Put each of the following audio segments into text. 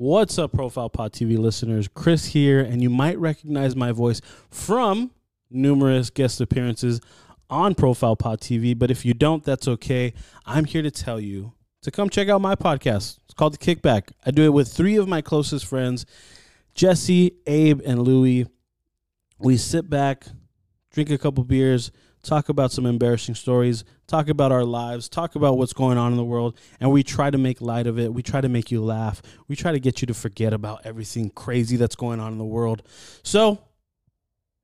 What's up, Profile Pod TV listeners? Chris here, and you might recognize my voice from numerous guest appearances on Profile Pod TV. But if you don't, that's okay. I'm here to tell you to come check out my podcast. It's called The Kickback. I do it with three of my closest friends, Jesse, Abe, and Louie. We sit back, drink a couple beers, talk about some embarrassing stories, talk about our lives, talk about what's going on in the world, and we try to make light of it. We try to make you laugh. We try to get you to forget about everything crazy that's going on in the world. So,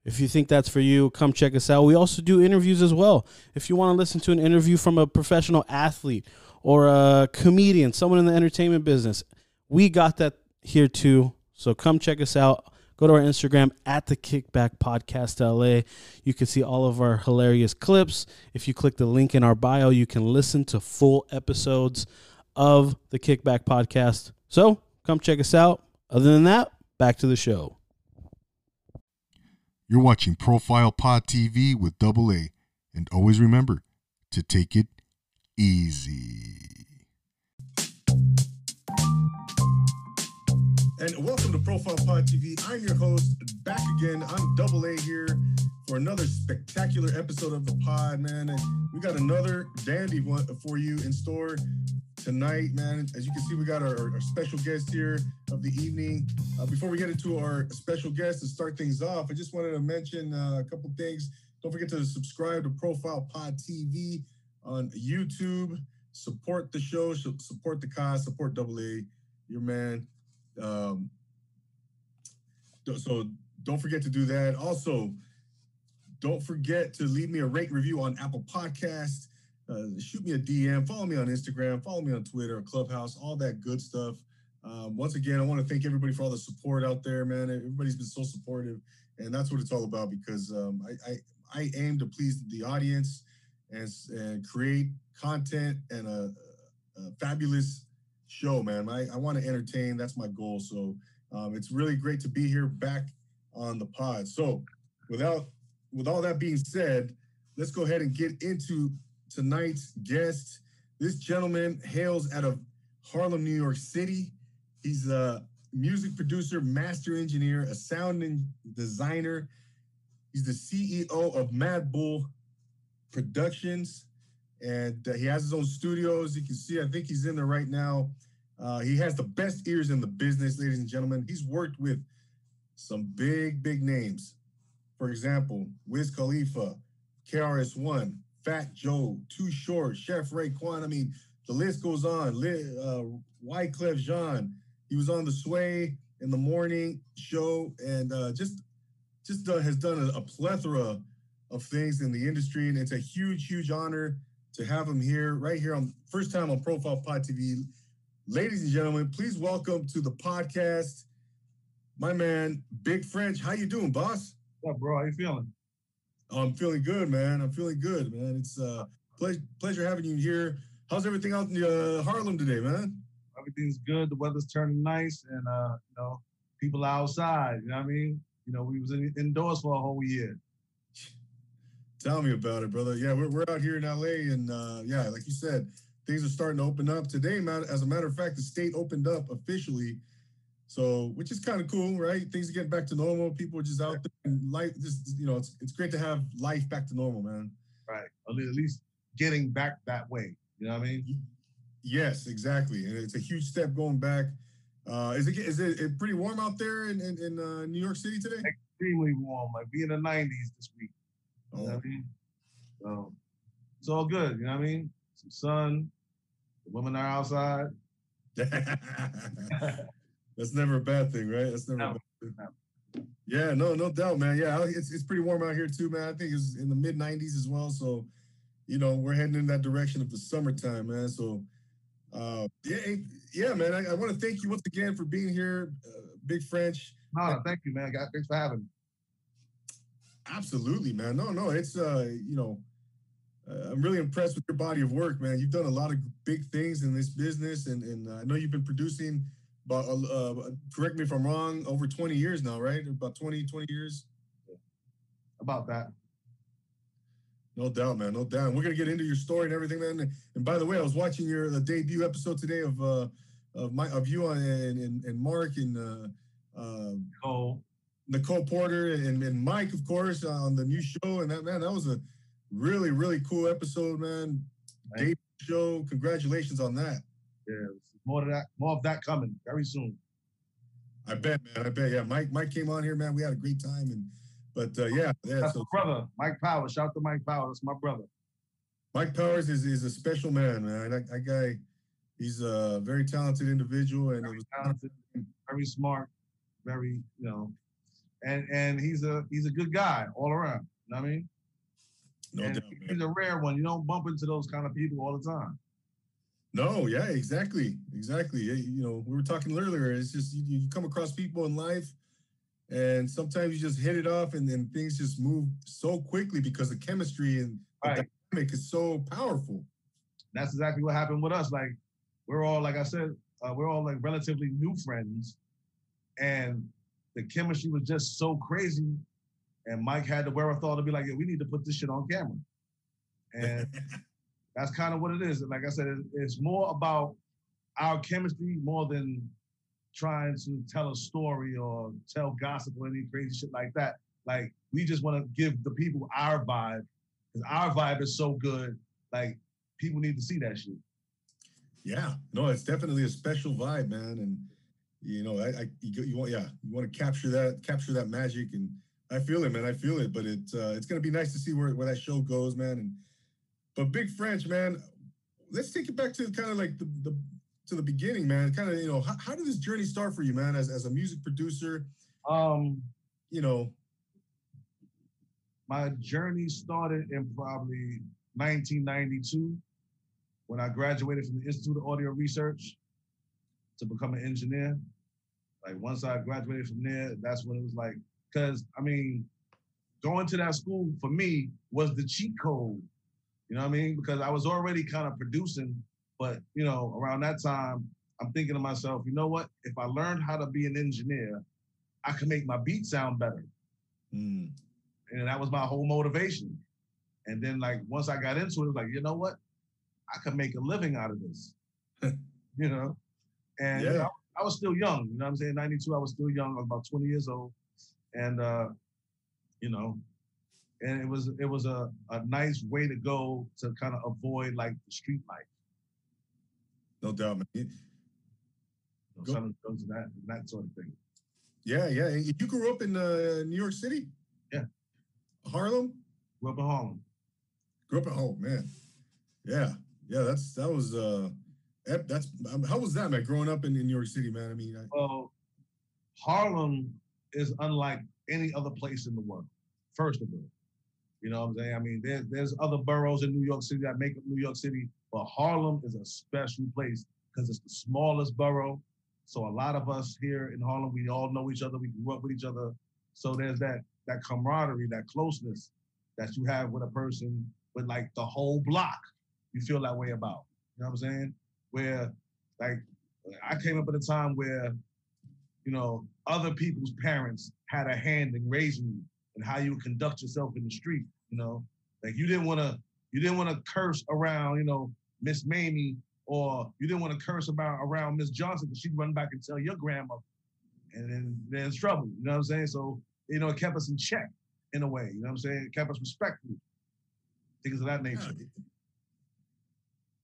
if you think that's for you, come check us out. We also do interviews as well. If you want to listen to an interview from a professional athlete or a comedian, someone in the entertainment business, we got that here too. So come check us out. Go to our Instagram at the Kickback Podcast LA. You can see all of our hilarious clips. If you click the link in our bio, you can listen to full episodes of the Kickback Podcast. So come check us out. Other than that, back to the show. You're watching Profile Pod TV with Double A, and always remember to take it easy. And welcome to Profile Pod TV. I'm your host, back again. I'm Double A here for another spectacular episode of the pod, man. And we got another dandy one for you in store tonight, man. As you can see, we got our, our special guest here of the evening. Uh, before we get into our special guest and start things off, I just wanted to mention uh, a couple things. Don't forget to subscribe to Profile Pod TV on YouTube. Support the show, support the cause, support Double A, your man. Um, so don't forget to do that. Also, don't forget to leave me a rate review on Apple Podcast. Uh, shoot me a DM, follow me on Instagram, follow me on Twitter, Clubhouse, all that good stuff. Um, once again, I want to thank everybody for all the support out there, man. Everybody's been so supportive, and that's what it's all about. Because um, I, I, I aim to please the audience and and create content and a, a fabulous show, man. I, I want to entertain. That's my goal. So um, it's really great to be here back on the pod. So without with all that being said, let's go ahead and get into tonight's guest. This gentleman hails out of Harlem, New York City. He's a music producer, master engineer, a sound designer. He's the CEO of Mad Bull Productions and uh, he has his own studios. You can see, I think he's in there right now. Uh, he has the best ears in the business, ladies and gentlemen. He's worked with some big, big names. For example, Wiz Khalifa, KRS-One, Fat Joe, Too Short, Chef Raekwon. I mean, the list goes on. Uh, Wyclef Jean. He was on the Sway in the morning show, and uh, just just uh, has done a, a plethora of things in the industry, and it's a huge, huge honor to have him here, right here on first time on Profile Pod TV. Ladies and gentlemen, please welcome to the podcast, my man, Big French. How you doing, boss? What, bro? How you feeling? Oh, I'm feeling good, man. I'm feeling good, man. It's uh ple- pleasure having you here. How's everything out in uh, Harlem today, man? Everything's good. The weather's turning nice, and uh, you know, people outside. You know what I mean? You know, we was in, indoors for a whole year. Tell me about it, brother. Yeah, we're, we're out here in LA, and uh, yeah, like you said, things are starting to open up today. As a matter of fact, the state opened up officially, so which is kind of cool, right? Things are getting back to normal. People are just out there, and life just you know, it's it's great to have life back to normal, man. Right, at least getting back that way. You know what I mean? Yes, exactly, and it's a huge step going back. Uh, is it is it pretty warm out there in in, in uh, New York City today? Extremely warm, like be in the 90s this week. You know what I mean? So it's all good, you know what I mean? Some sun, the women are outside. That's never a bad thing, right? That's never no, no. Yeah, no, no doubt, man. Yeah, it's, it's pretty warm out here too, man. I think it's in the mid 90s as well. So, you know, we're heading in that direction of the summertime, man. So, uh, yeah, yeah, man. I, I want to thank you once again for being here, uh, Big French. No, thank you, man. God, Thanks for having me. Absolutely, man. No, no, it's uh, you know, uh, I'm really impressed with your body of work, man. You've done a lot of big things in this business, and and uh, I know you've been producing. But uh, uh correct me if I'm wrong. Over 20 years now, right? About 20, 20 years. About that. No doubt, man. No doubt. We're gonna get into your story and everything, man. And by the way, I was watching your the debut episode today of uh, of my of you and and, and Mark and uh, uh, Cole. Nicole Porter and, and Mike, of course, on the new show. And that man, that was a really really cool episode, man. Thank Dave show, congratulations on that. Yeah, more of that, more of that coming very soon. I bet, man. I bet. Yeah, Mike. Mike came on here, man. We had a great time, and but uh, yeah, yeah. That's So my brother, Mike Powers. Shout out to Mike Powers. That's my brother. Mike Powers is is a special man, man. That, that guy, he's a very talented individual, and Very was talented, very smart, very you know, and and he's a he's a good guy all around. You know what I mean? no and doubt, he's man. a rare one. You don't bump into those kind of people all the time. No, yeah, exactly, exactly. You know, we were talking earlier. It's just you, you come across people in life, and sometimes you just hit it off, and then things just move so quickly because the chemistry and the Right. dynamic is so powerful. That's exactly what happened with us. Like we're all, like I said, uh, we're all like relatively new friends, and the chemistry was just so crazy. And Mike had the wherewithal to be like, "Yeah, we need to put this shit on camera," and that's kind of what it is. And like I said, it's more about our chemistry more than trying to tell a story or tell gossip or any crazy shit like that. Like we just want to give the people our vibe because our vibe is so good. Like people need to see that shit. Yeah, no, it's definitely a special vibe, man. And you know, I, I you, you want, yeah, you want to capture that, capture that magic, and I feel it, man. I feel it. But it's uh, it's gonna be nice to see where where that show goes, man. And but Big French, man, let's take it back to kind of like the the to the beginning, man. Kind of, you know, how, how did this journey start for you, man? As as a music producer, Um, you know, my journey started in probably 1992 when I graduated from the Institute of Audio Research to become an engineer. Like once I graduated from there, that's when it was like, because I mean, going to that school for me was the cheat code. You know what I mean? Because I was already kind of producing, but you know, around that time, I'm thinking to myself, you know what? If I learned how to be an engineer, I could make my beat sound better mm, and that was my whole motivation. And then like once I got into it, it was like, you know what? I could make a living out of this. you know? And you Yeah. know, I was still young, you know what I'm saying? 92, I was still young, I was about 20 years old. And uh, you know, and it was it was a, a nice way to go to kind of avoid like the street life. no doubt, man. You know, Go- some of those that that sort of thing. Yeah, yeah. You grew up in uh, New York City. Yeah. Harlem. Grew up in Harlem. Grew up in oh man, yeah, yeah. That's that was uh, that- that's um, how was that man? Growing up in, in New York City, man. I mean, I, Well, Harlem is unlike any other place in the world. First of all, you know what I'm saying. I mean, there's there's other boroughs in New York City that make up New York City, but Harlem is a special place because it's the smallest borough. So a lot of us here in Harlem, we all know each other. We grew up with each other. So there's that that camaraderie, that closeness that you have with a person, with like the whole block. You feel that way about. You know what I'm saying? Where like I came up at a time where you know, other people's parents had a hand in raising you and how you conduct yourself in the street. You know, like you didn't want to, you didn't want to curse around, you know, Miss Mamie, or you didn't want to curse about around Miss Johnson because she'd run back and tell your grandmother, and then there's trouble. You know what I'm saying? So you know, it kept us in check in a way. You know what I'm saying? It kept us respectful, things of that nature. yeah,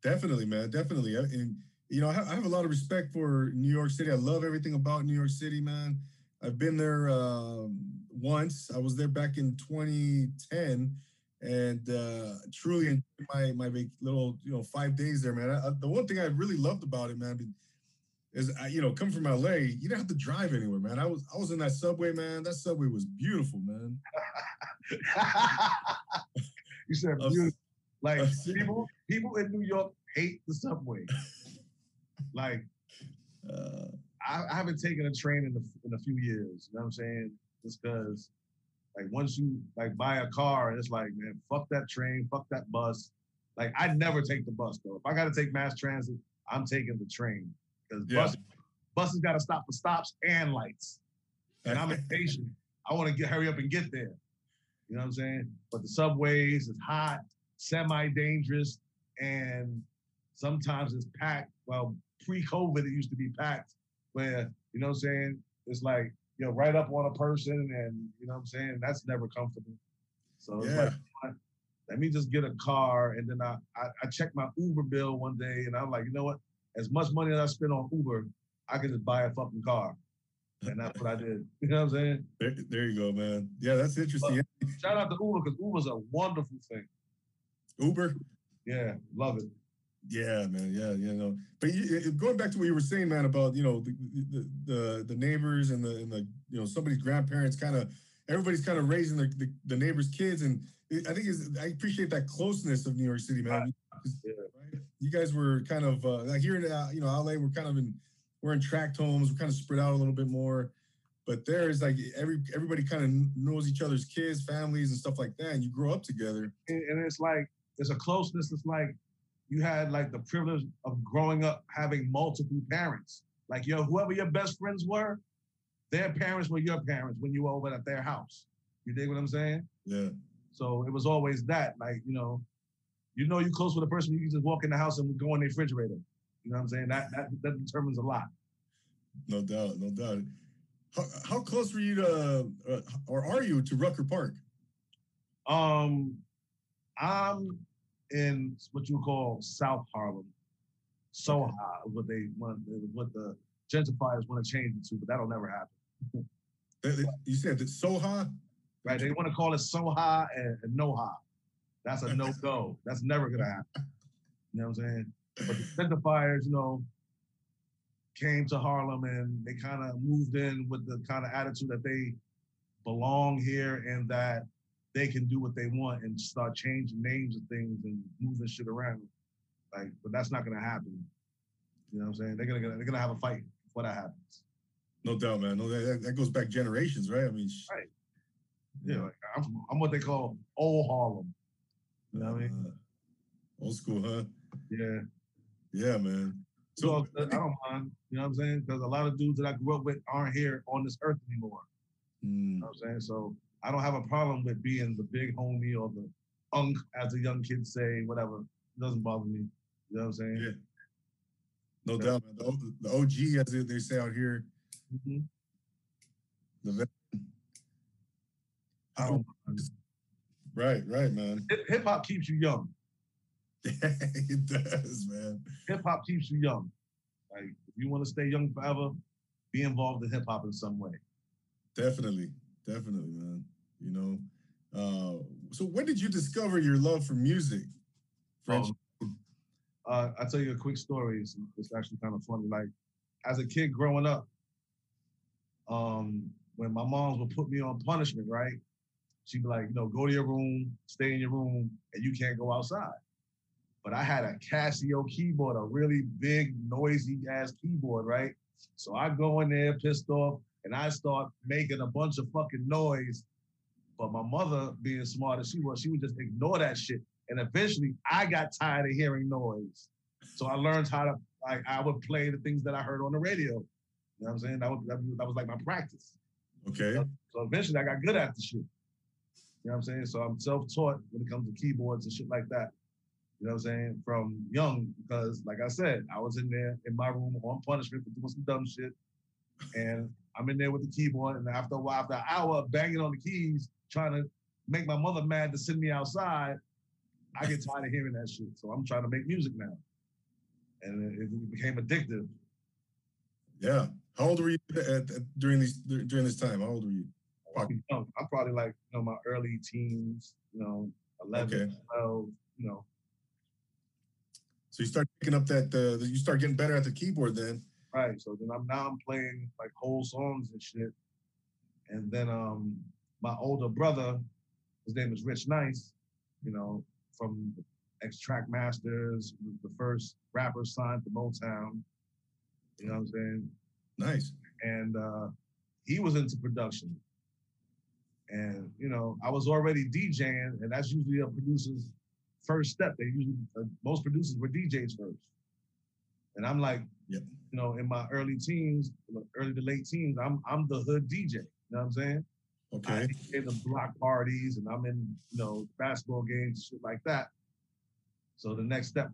definitely, man, definitely. And you know, I have, a lot of respect for New York City. I love everything about New York City, man. I've been there um, once. I was there back in 2010, and uh, truly enjoyed my my little you know five days there, man. I, I- the one thing I really loved about it, man, is I, you know coming from LA, you didn't have to drive anywhere, man. I was I was in that subway, man. That subway was beautiful, man. you said beautiful. Like people, people in New York hate the subway. like Uh, I, I haven't taken a train in a, in a few years. You know what I'm saying? Just because, like, once you like buy a car, it's like, man, fuck that train, fuck that bus. Like, I never take the bus though. If I got to take mass transit, I'm taking the train because Yeah. bus, buses got to stop for stops and lights, and I'm impatient. I want to get hurry up and get there. You know what I'm saying? But the subways is hot, semi-dangerous, and sometimes it's packed. Well, pre-COVID, it used to be packed where, you know what I'm saying? It's like, you know, right up on a person and, you know what I'm saying? That's never comfortable. So it's Yeah. like, let me just get a car. And then I, I, I checked my Uber bill one day and I'm like, you know what? As much money as I spend on Uber, I can just buy a fucking car. And that's what I did. You know what I'm saying? There, there you go, man. Yeah, that's interesting. Shout out to Uber because Uber's a wonderful thing. Uber. Yeah, love it. Yeah, man. Yeah, you know. But you, going back to what you were saying, man, about you know the the the, the neighbors and the and the you know somebody's grandparents, kind of everybody's kind of raising the, the, the neighbors' kids, and I think is I appreciate that closeness of New York City, man. Yeah. right? You guys were kind of uh, like here in uh, you know LA, we're kind of in we're in tract homes, we're kind of spread out a little bit more. But there's like every everybody kind of knows each other's kids, families, and stuff like that, and you grow up together. and, and it's like it's a closeness. It's like you had like the privilege of growing up having multiple parents. Like your whoever your best friends were, their parents were your parents when you were over at their house. You dig what I'm saying? Yeah. So it was always that. Like you know, you know you close with a person. You can just walk in the house and go in the refrigerator. You know what I'm saying? That that that determines a lot. No doubt, no doubt. How, how close were you to, uh, or are you to Rucker Park? Um, I'm in what you call South Harlem, Soha, what they want, what the gentrifiers want to change it to, but that'll never happen. You said that Soha? Right? They want to call it Soha and, and Noha. That's a no go. That's never gonna happen. You know what I'm saying? But the gentrifiers, you know, came to Harlem and they kind of moved in with the kind of attitude that they belong here and that they can do what they want and start changing names and things and moving shit around. Like, but that's not gonna happen. You know what I'm saying? They're gonna they're gonna have a fight before that happens. No doubt, man. No, that, that goes back generations, right? I mean, sh- Right. Yeah, like I'm, I'm what they call old Harlem. You know what I mean? uh, old school, huh? Yeah. Yeah, man. So So, I don't mind. You know what I'm saying? Because a lot of dudes that I grew up with aren't here on this earth anymore. Mm, You know what I'm saying? So I don't have a problem with being the big homie or the unk, as the young kids say, whatever. It doesn't bother me. You know what I'm saying? Yeah. no doubt, man. The, the OG, as they- say out here, Mhm. the vet- I don't right, right, man. Hip hop keeps you young. it does, man. Hip hop keeps you young. Like if you want to stay young forever, be involved in hip hop in some way. Definitely, definitely, man. You know, uh, so when did you discover your love for music, French? Um, uh, I'll tell you a quick story. It's, it's actually kind of funny. Like, as a kid growing up, um, when my moms would put me on punishment, right? She'd be like, you know, go to your room, stay in your room, and you can't go outside. But I had a Casio keyboard, a really big, noisy ass keyboard, right? So I go in there pissed off and I start making a bunch of fucking noise. But my mother, being smart as she was, she would just ignore that shit. And eventually I got tired of hearing noise. So I learned how to like I would play the things that I heard on the radio. You know what I'm saying? That was that, was- that was like my practice. Okay, So eventually I got good at the shit. You know what I'm saying? So I'm self-taught when it comes to keyboards and shit like that. You know what I'm saying? From young, because like I said, I was in there in my room on punishment for doing some dumb shit. And I'm in there with the keyboard. And after a while, after an hour banging on the keys, trying to make my mother mad to send me outside, I get tired of hearing that shit. So I'm trying to make music now. And it, it became addictive. yeah. How old were you at, at, during these during this time? How old were you? I'm young. I'm probably like, you know, my early teens, you know, 11, Okay. 12, you know. So you start picking up that uh, you start getting better at the keyboard then. Right. So then I'm now I'm playing like whole songs and shit. And then um my older brother, his name is Rich Nice, you know, from X Track Masters, the first rapper signed to Motown. You know what I'm saying? Nice. and uh, he was into production. And you know, I was already DJing, and that's usually a producer's first step. They usually uh, most producers were DJs first. And I'm like, Yep. You know, in my early teens, early to late teens, I'm I'm the hood DJ. You know what I'm saying? I Okay. DJ the block parties, and I'm in you know basketball games, shit like that. So the next step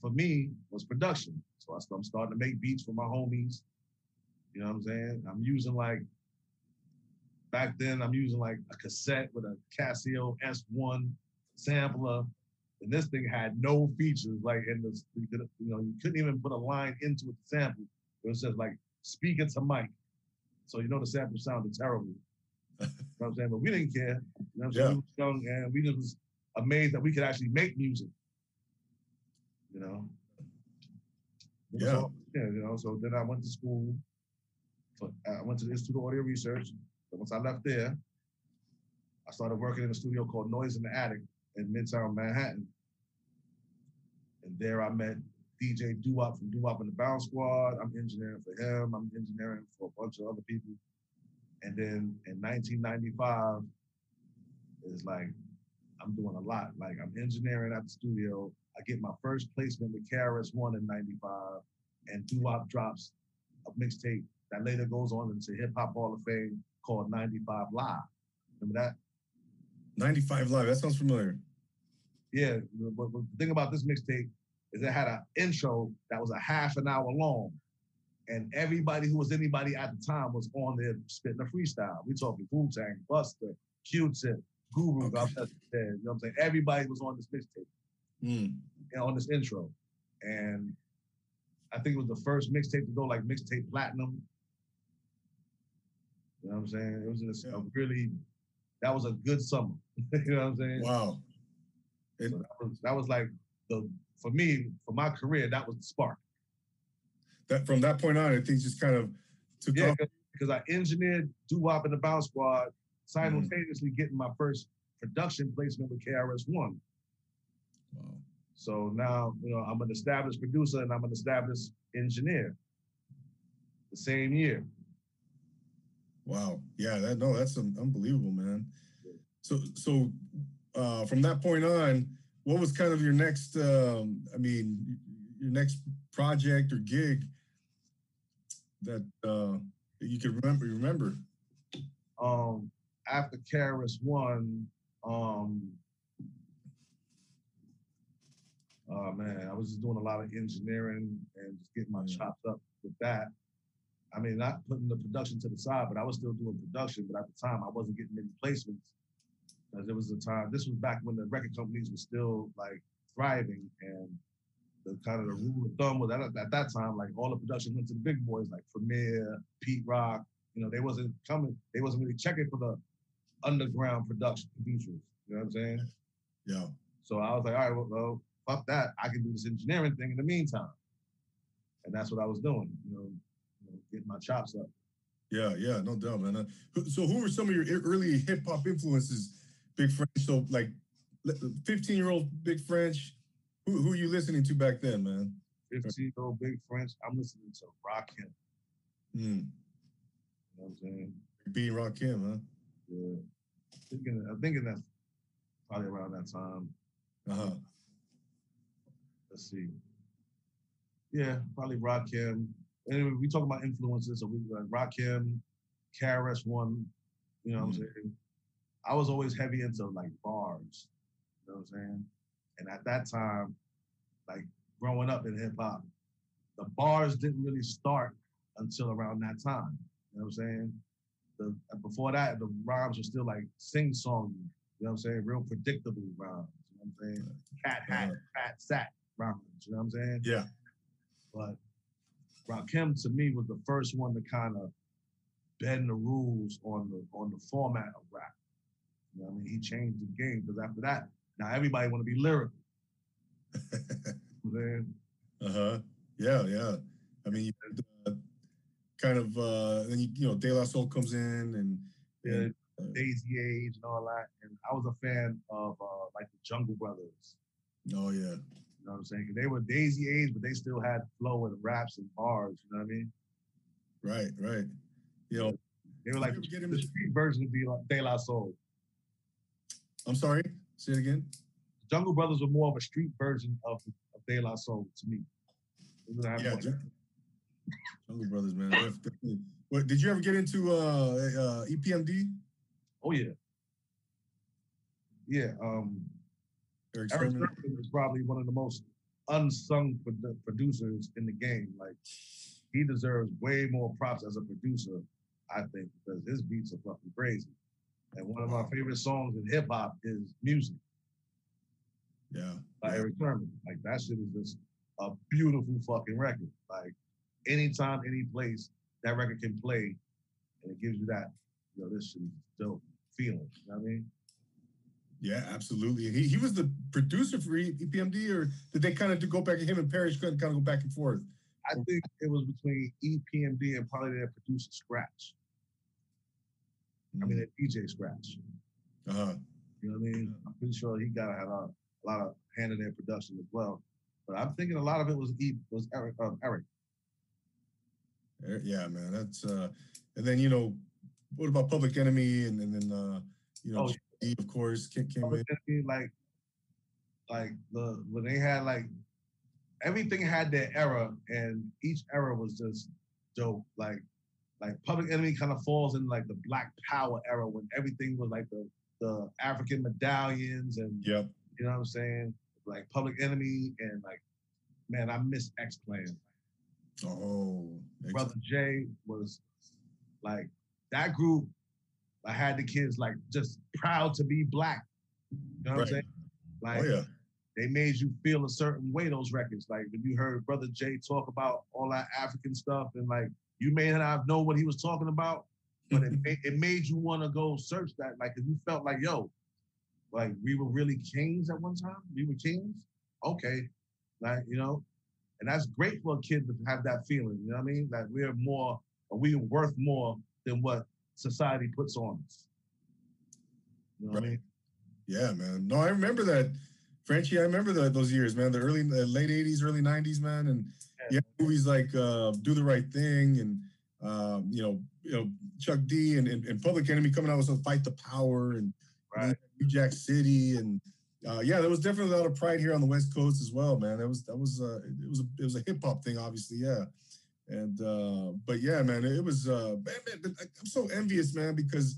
for me was production. So I, I'm starting to make beats for my homies. You know what I'm saying? I'm using like back then. I'm using like a cassette with a Casio S1 sampler, and this thing had no features. Like in the you, know you couldn't even put a line into to sample. It was just like speaking to mic. So you know the sample sounded terrible. you know what I'm saying? But we didn't care. You know what I'm saying? We and we just was amazed that we could actually make music. You know? Yeah. all- yeah, you know, so then I went to school. For, I went to the Institute of Audio Research. But once I left there, I started working in a studio called Noise in the Attic in Midtown Manhattan. And there I met DJ Doo-Wop from Doo-Wop and the Bounce Squad. I'm engineering for him. I'm engineering for a bunch of other people. And then in 1995, it's like I'm doing a lot. Like I'm engineering at the studio. I get my first placement with KRS One in '95, and Doo-Wop drops a mixtape that later goes on into Hip Hop Hall of Fame called '95 Live. Remember that? 95 Live. That sounds familiar. Yeah. But, but the thing about this mixtape is it had an intro that was a half an hour long, and everybody who was anybody at the time was on there spitting a freestyle. We talking Wu Tang, Buster, Q-Tip, Guru, Okay. God bless his you know what I'm saying? Everybody was on this mixtape. Mm. you know, on this intro. And I think it was the first mixtape to go like mixtape platinum. You know what I'm saying? It was Yeah. a really, that was a good summer. you know what I'm saying? Wow. So that, was, that was like the, for me, for my career, that was the spark. That from that point on, things just kind of took Yeah, off. because I engineered Doo Wop and the Bounce Squad, Mm-hmm. simultaneously getting my first production placement with KRS One. Wow. So now, you know, I'm an established producer and I'm an established engineer. The same year. Wow. Yeah, that no, that's un- unbelievable, man. So so uh from that point on, what was kind of your next um I mean your next project or gig that uh you can remember remember? Um, after KRS One, um, oh man, I was just doing a lot of engineering and just getting my chops up with that. I mean, not putting the production to the side, but I was still doing production. But at the time, I wasn't getting many placements there was a time. This was back when the record companies were still like thriving, and the kind of the rule of thumb was that at that time, like all the production went to the big boys like Premier, Pete Rock. You know, they wasn't coming. They wasn't really checking for the underground production producers. You know what I'm saying? Yeah. So I was like, all right, well, well, fuck that. I can do this engineering thing in the meantime. And that's what I was doing, you know, you know getting my chops up. Yeah, yeah, no doubt, man. Uh, so who were some of your early hip hop influences, Big French? So like 15 year old Big French, who who are you listening to back then, man? 15 year old Big French, I'm listening to Rakim. Hmm. You know what I'm saying? Being Rakim, huh? Yeah. Thinking, I'm thinking that's probably around that time. Uh-huh. Let's see. Yeah, probably Rakim. Anyway, we talk about influences, so we like Rakim, KRS One. You know what I'm saying? I was always heavy into like bars. You know what I'm saying? And at that time, like growing up in hip hop, the bars didn't really start until around that time. You know what I'm saying? The before that, the rhymes were still like sing song. You know what I'm saying? Real predictable rhymes. You know what I'm saying? Cat hat, fat sack rhymes. You know what I'm saying? Yeah. But Rakim to me was the first one to kind of bend the rules on the on the format of rap. You know I mean? He changed the game because after that, now everybody want to be lyrical. You know what I'm saying? uh-huh. Yeah, yeah. I mean, uh, kind of uh then you, you know, De La Soul comes in and Yeah, and, uh, Daisy Age and all that. And I was a fan of uh, like the Jungle Brothers. oh yeah. You know what I'm saying? they were Daisy Age, but they still had flow and raps and bars. You know what I mean? Right, right. You know, They were like you the street version of De La, De La Soul. I'm sorry, say it again. Jungle Brothers were more of a street version of, of De La Soul to me. They didn't have Yeah, Jun- Jungle Brothers, man. What did you ever get into uh, uh EPMD? Oh yeah. Yeah. Um, Eric Erick Sermon? Sermon is probably one of the most unsung produ- producers in the game. Like he deserves way more props as a producer, I think, because his beats are fucking crazy. And one of my favorite songs in hip hop is "Music" Yeah. by yeah. Erick Sermon. Like that shit is just a beautiful fucking record. Like anytime, any place that record can play, and it gives you that, you know, this shit is dope feeling. You know what I mean? Yeah, absolutely. He, he was the producer for EPMD, or did they kind of go back? Him and Parrish kind of go back and forth. I think it was between EPMD and probably their producer Scratch. I mean, their DJ Scratch. uh-huh. You know what I mean? I'm pretty sure he got had a, a lot of hand in their production as well. But I'm thinking a lot of it was E was Eric. Um, Eric. Eh, Yeah, man. That's uh and then you know, what about Public Enemy and, and then uh you know Oh, G, of course came, came Public in. Enemy, like, like the when they had like everything had their era, and each era was just dope. Like, like Public Enemy kind of falls in like the Black Power era when everything was like the the African medallions and Yep. you know what I'm saying, like Public Enemy and like, man, I miss X Clan. Oh ex- Brother J was like that group. I had the kids like just proud to be black. You know what Right. I'm saying? Like Oh yeah. they made you feel a certain way. Those records, like when you heard Brother J talk about all that African stuff, and like you may not know what he was talking about, but it made, it made you want to go search that. Like 'cause you felt like, yo, like we were really kings at one time. We were kings. Okay, like you know, and that's great for a kid to have that feeling. You know what I mean? That we're more, we are worth more than what society puts on us. You know what I Right. mean? Yeah, man. No, I remember that. Frenchie, I remember those years, man. The early, the late '80s, early '90s, man, and yeah, movies like uh, "Do the Right Thing" and um, you know, you know, Chuck D and, and, and Public Enemy coming out with some "Fight the Power" and Right. New Jack City, and uh, yeah, there was definitely a lot of pride here on the West Coast as well, man. That was that was uh, it was a it was a hip hop thing, obviously, yeah. And uh, but yeah, man, it was uh, man, man, I'm so envious, man, because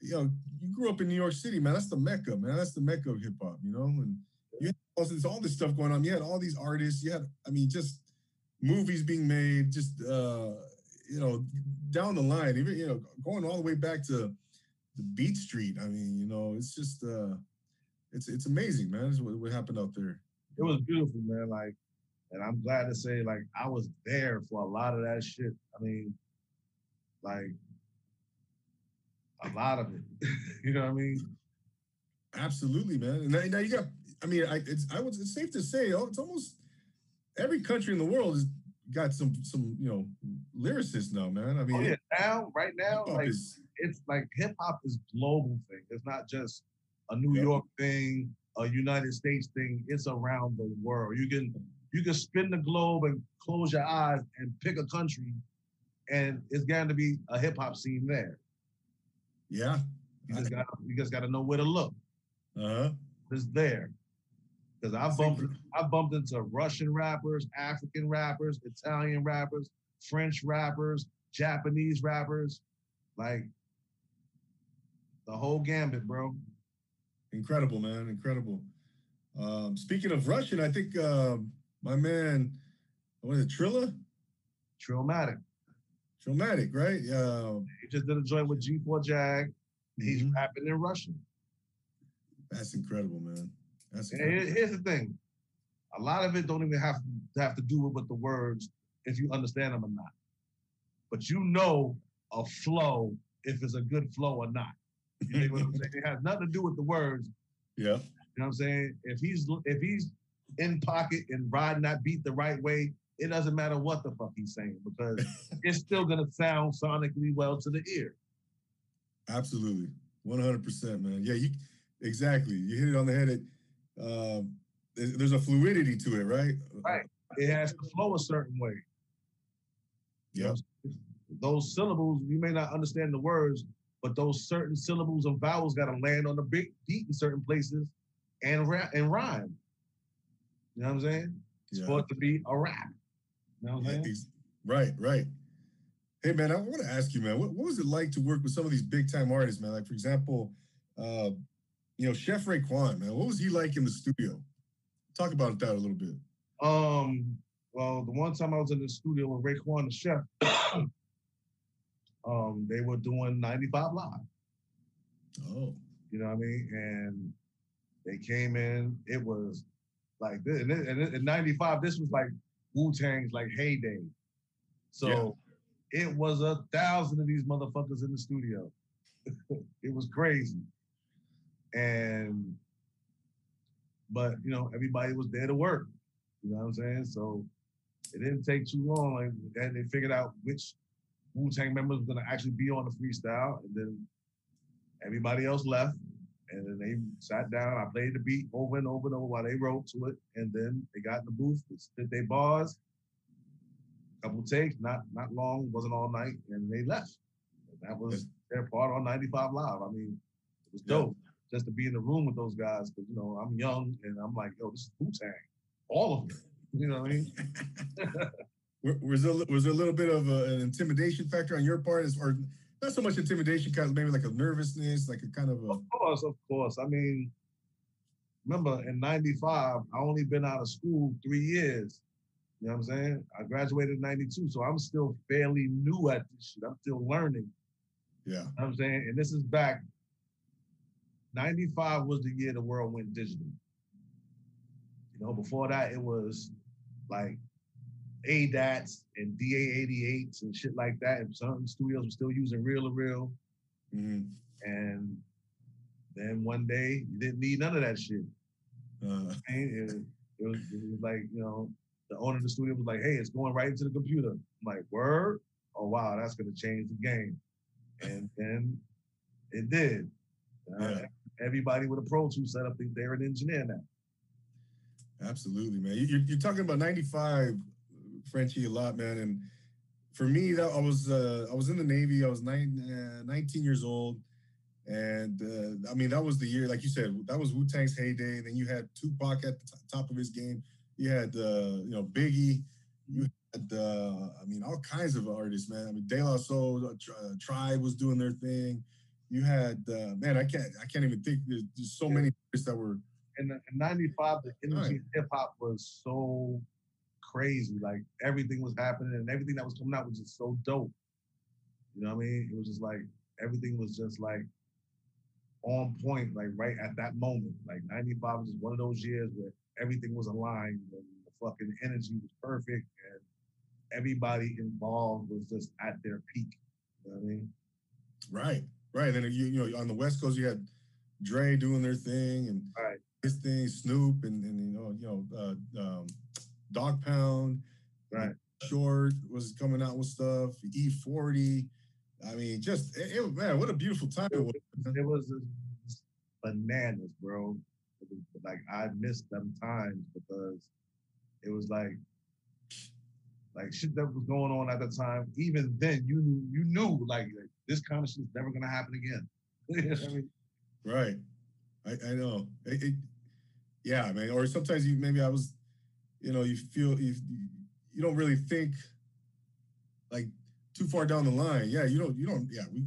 you know you grew up in New York City, man. That's the mecca, man. That's the mecca of hip hop, you know. And you had all this, all this stuff going on. You had all these artists. You had, I mean, just movies being made, just uh, you know, down the line, even you know, going all the way back to the Beat Street. I mean, you know, it's just uh, it's it's amazing, man. It's what, what happened out there. it was beautiful, man. Like, and I'm glad to say, like, I was there for a lot of that shit. I mean, like, a lot of it. you know what I mean? Absolutely, man. And now, now you got. I mean, I it's I was it's safe to say oh, it's almost every country in the world has got some some you know lyricists now, man. I mean, Oh yeah, now, right now, like, is- it's like hip hop is global thing. It's not just a New Yeah. York thing, a United States thing. It's around the world. You can you can spin the globe and close your eyes and pick a country, and it's going to be a hip hop scene there. yeah. You just got you just got to know where to look. Uh huh. It's there. Because I bumped I bumped into Russian rappers, African rappers, Italian rappers, French rappers, Japanese rappers, like the whole gambit, bro. Incredible, man. Incredible. Um, speaking of Russian, I think um my man, what is it, Trilla? Trillmatic. Trillmatic, right? Uh, He just did a joint with G4 Jag. He's mhm. rapping in Russian. That's incredible, man. That's And here- here's the thing. A lot of it don't even have to have to do with the words if you understand them or not. But you know a flow if it's a good flow or not. You dig what I'm saying? It has nothing to do with the words. yeah. You know what I'm saying? If he's if he's in pocket and riding that beat the right way, it doesn't matter what the fuck he's saying because it's still gonna sound sonically well to the ear. Absolutely, one hundred percent, man. Yeah, you exactly. You hit it on the head. It, um, there's, a fluidity to it, right? Right. It has to flow a certain way. Yeah. Those syllables, you may not understand the words, but those certain syllables and vowels got to land on the big beat in certain places and rap and rhyme. You know what I'm saying? It's Yeah. for it to be a rap. You know what I'm Yeah, saying? right, right. Hey, man, I want to ask you, man, what, what was it like to work with some of these big time artists, man? Like, for example, uh, you know, Chef Raekwon, man. What was he like in the studio? Talk about that a little bit. Um, well, the one time I was in the studio with Raekwon the chef, um, they were doing 95 live. Oh, You know what I mean? And they came in. It was like this, and, it- and it- in '95, this was like Wu Tang's like heyday. So it was a thousand of these motherfuckers in the studio. it was crazy. And but you know, everybody was there to work. You know what I'm saying? So it didn't take too long. Like and they figured out which Wu Tang members were gonna actually be on the freestyle, and then everybody else left. And then they sat down. I played the beat over and over and over while they wrote to it. And then they got in the booth, did they their bars, couple takes, not not long, wasn't all night, and they left. And that was their part on 95 Live. I mean, it was dope just to be in the room with those guys because you know I'm young and I'm like, yo, this is Wu Tang, all of them. You know what I mean? Was there was there a little bit of a, an intimidation factor on your part, as or not so much intimidation, kind of maybe like a nervousness, like a kind of a Of course, of course. I mean, remember in '95, I only been out of school three years. You know what I'm saying? I graduated in '92, so I'm still fairly new at this shit. I'm still learning. yeah, You know what I'm saying? And this is back. 95 was the year the world went digital. You know, before that, it was like ADATs and DA88s and shit like that. And some studios were still using reel to reel. Mhm. And then one day, you didn't need none of that shit. Uh, And it, it, was, it was like, you know, the owner of the studio was like, hey, it's going right into the computer. I'm like, word? Oh, wow, that's going to change the game. And then it did. Uh, Yeah. Everybody with a Pro Tools setup, they're an engineer now. absolutely, man. You, you're, you're talking about '95, Frenchie, a lot, man. And for me, that I was uh, I was in the Navy. I was nine, uh, 19 years old, and uh, I mean that was the year, like you said, that was Wu Tang's heyday. And then you had Tupac at the t- top of his game. You had uh, you know Biggie. You had uh, I mean all kinds of artists, man. I mean De La Soul, uh, uh, Tribe was doing their thing. You had uh, man, I can't I can't even think. There's, there's so Yeah. many artists that were In, in 95, the energy of hip hop was so crazy. Like everything was happening and everything that was coming out was just so dope. You know what I mean? It was just like everything was just like on point, like right at that moment. Like 95 was just one of those years where everything was aligned and the fucking energy was perfect and everybody involved was just at their peak. You know what I mean? Right, right. And then you, you know, on the West Coast, you had Dre doing their thing and Right. his thing, Snoop, and, and you know, you know, uh, um, Dog Pound, Right. Short was coming out with stuff. E40. I mean, just it, it- man, what a beautiful time it was. It was bananas, bro. It was, like I missed them times because it was like like shit that was going on at the time. Even then, you knew you knew like, like, this kind of shit's never gonna happen again. You know I mean, Right. I, I know. It, it- yeah, man. Or sometimes you maybe I was, you know, you feel you you don't really think like too far down the line. Yeah, you don't you don't yeah, we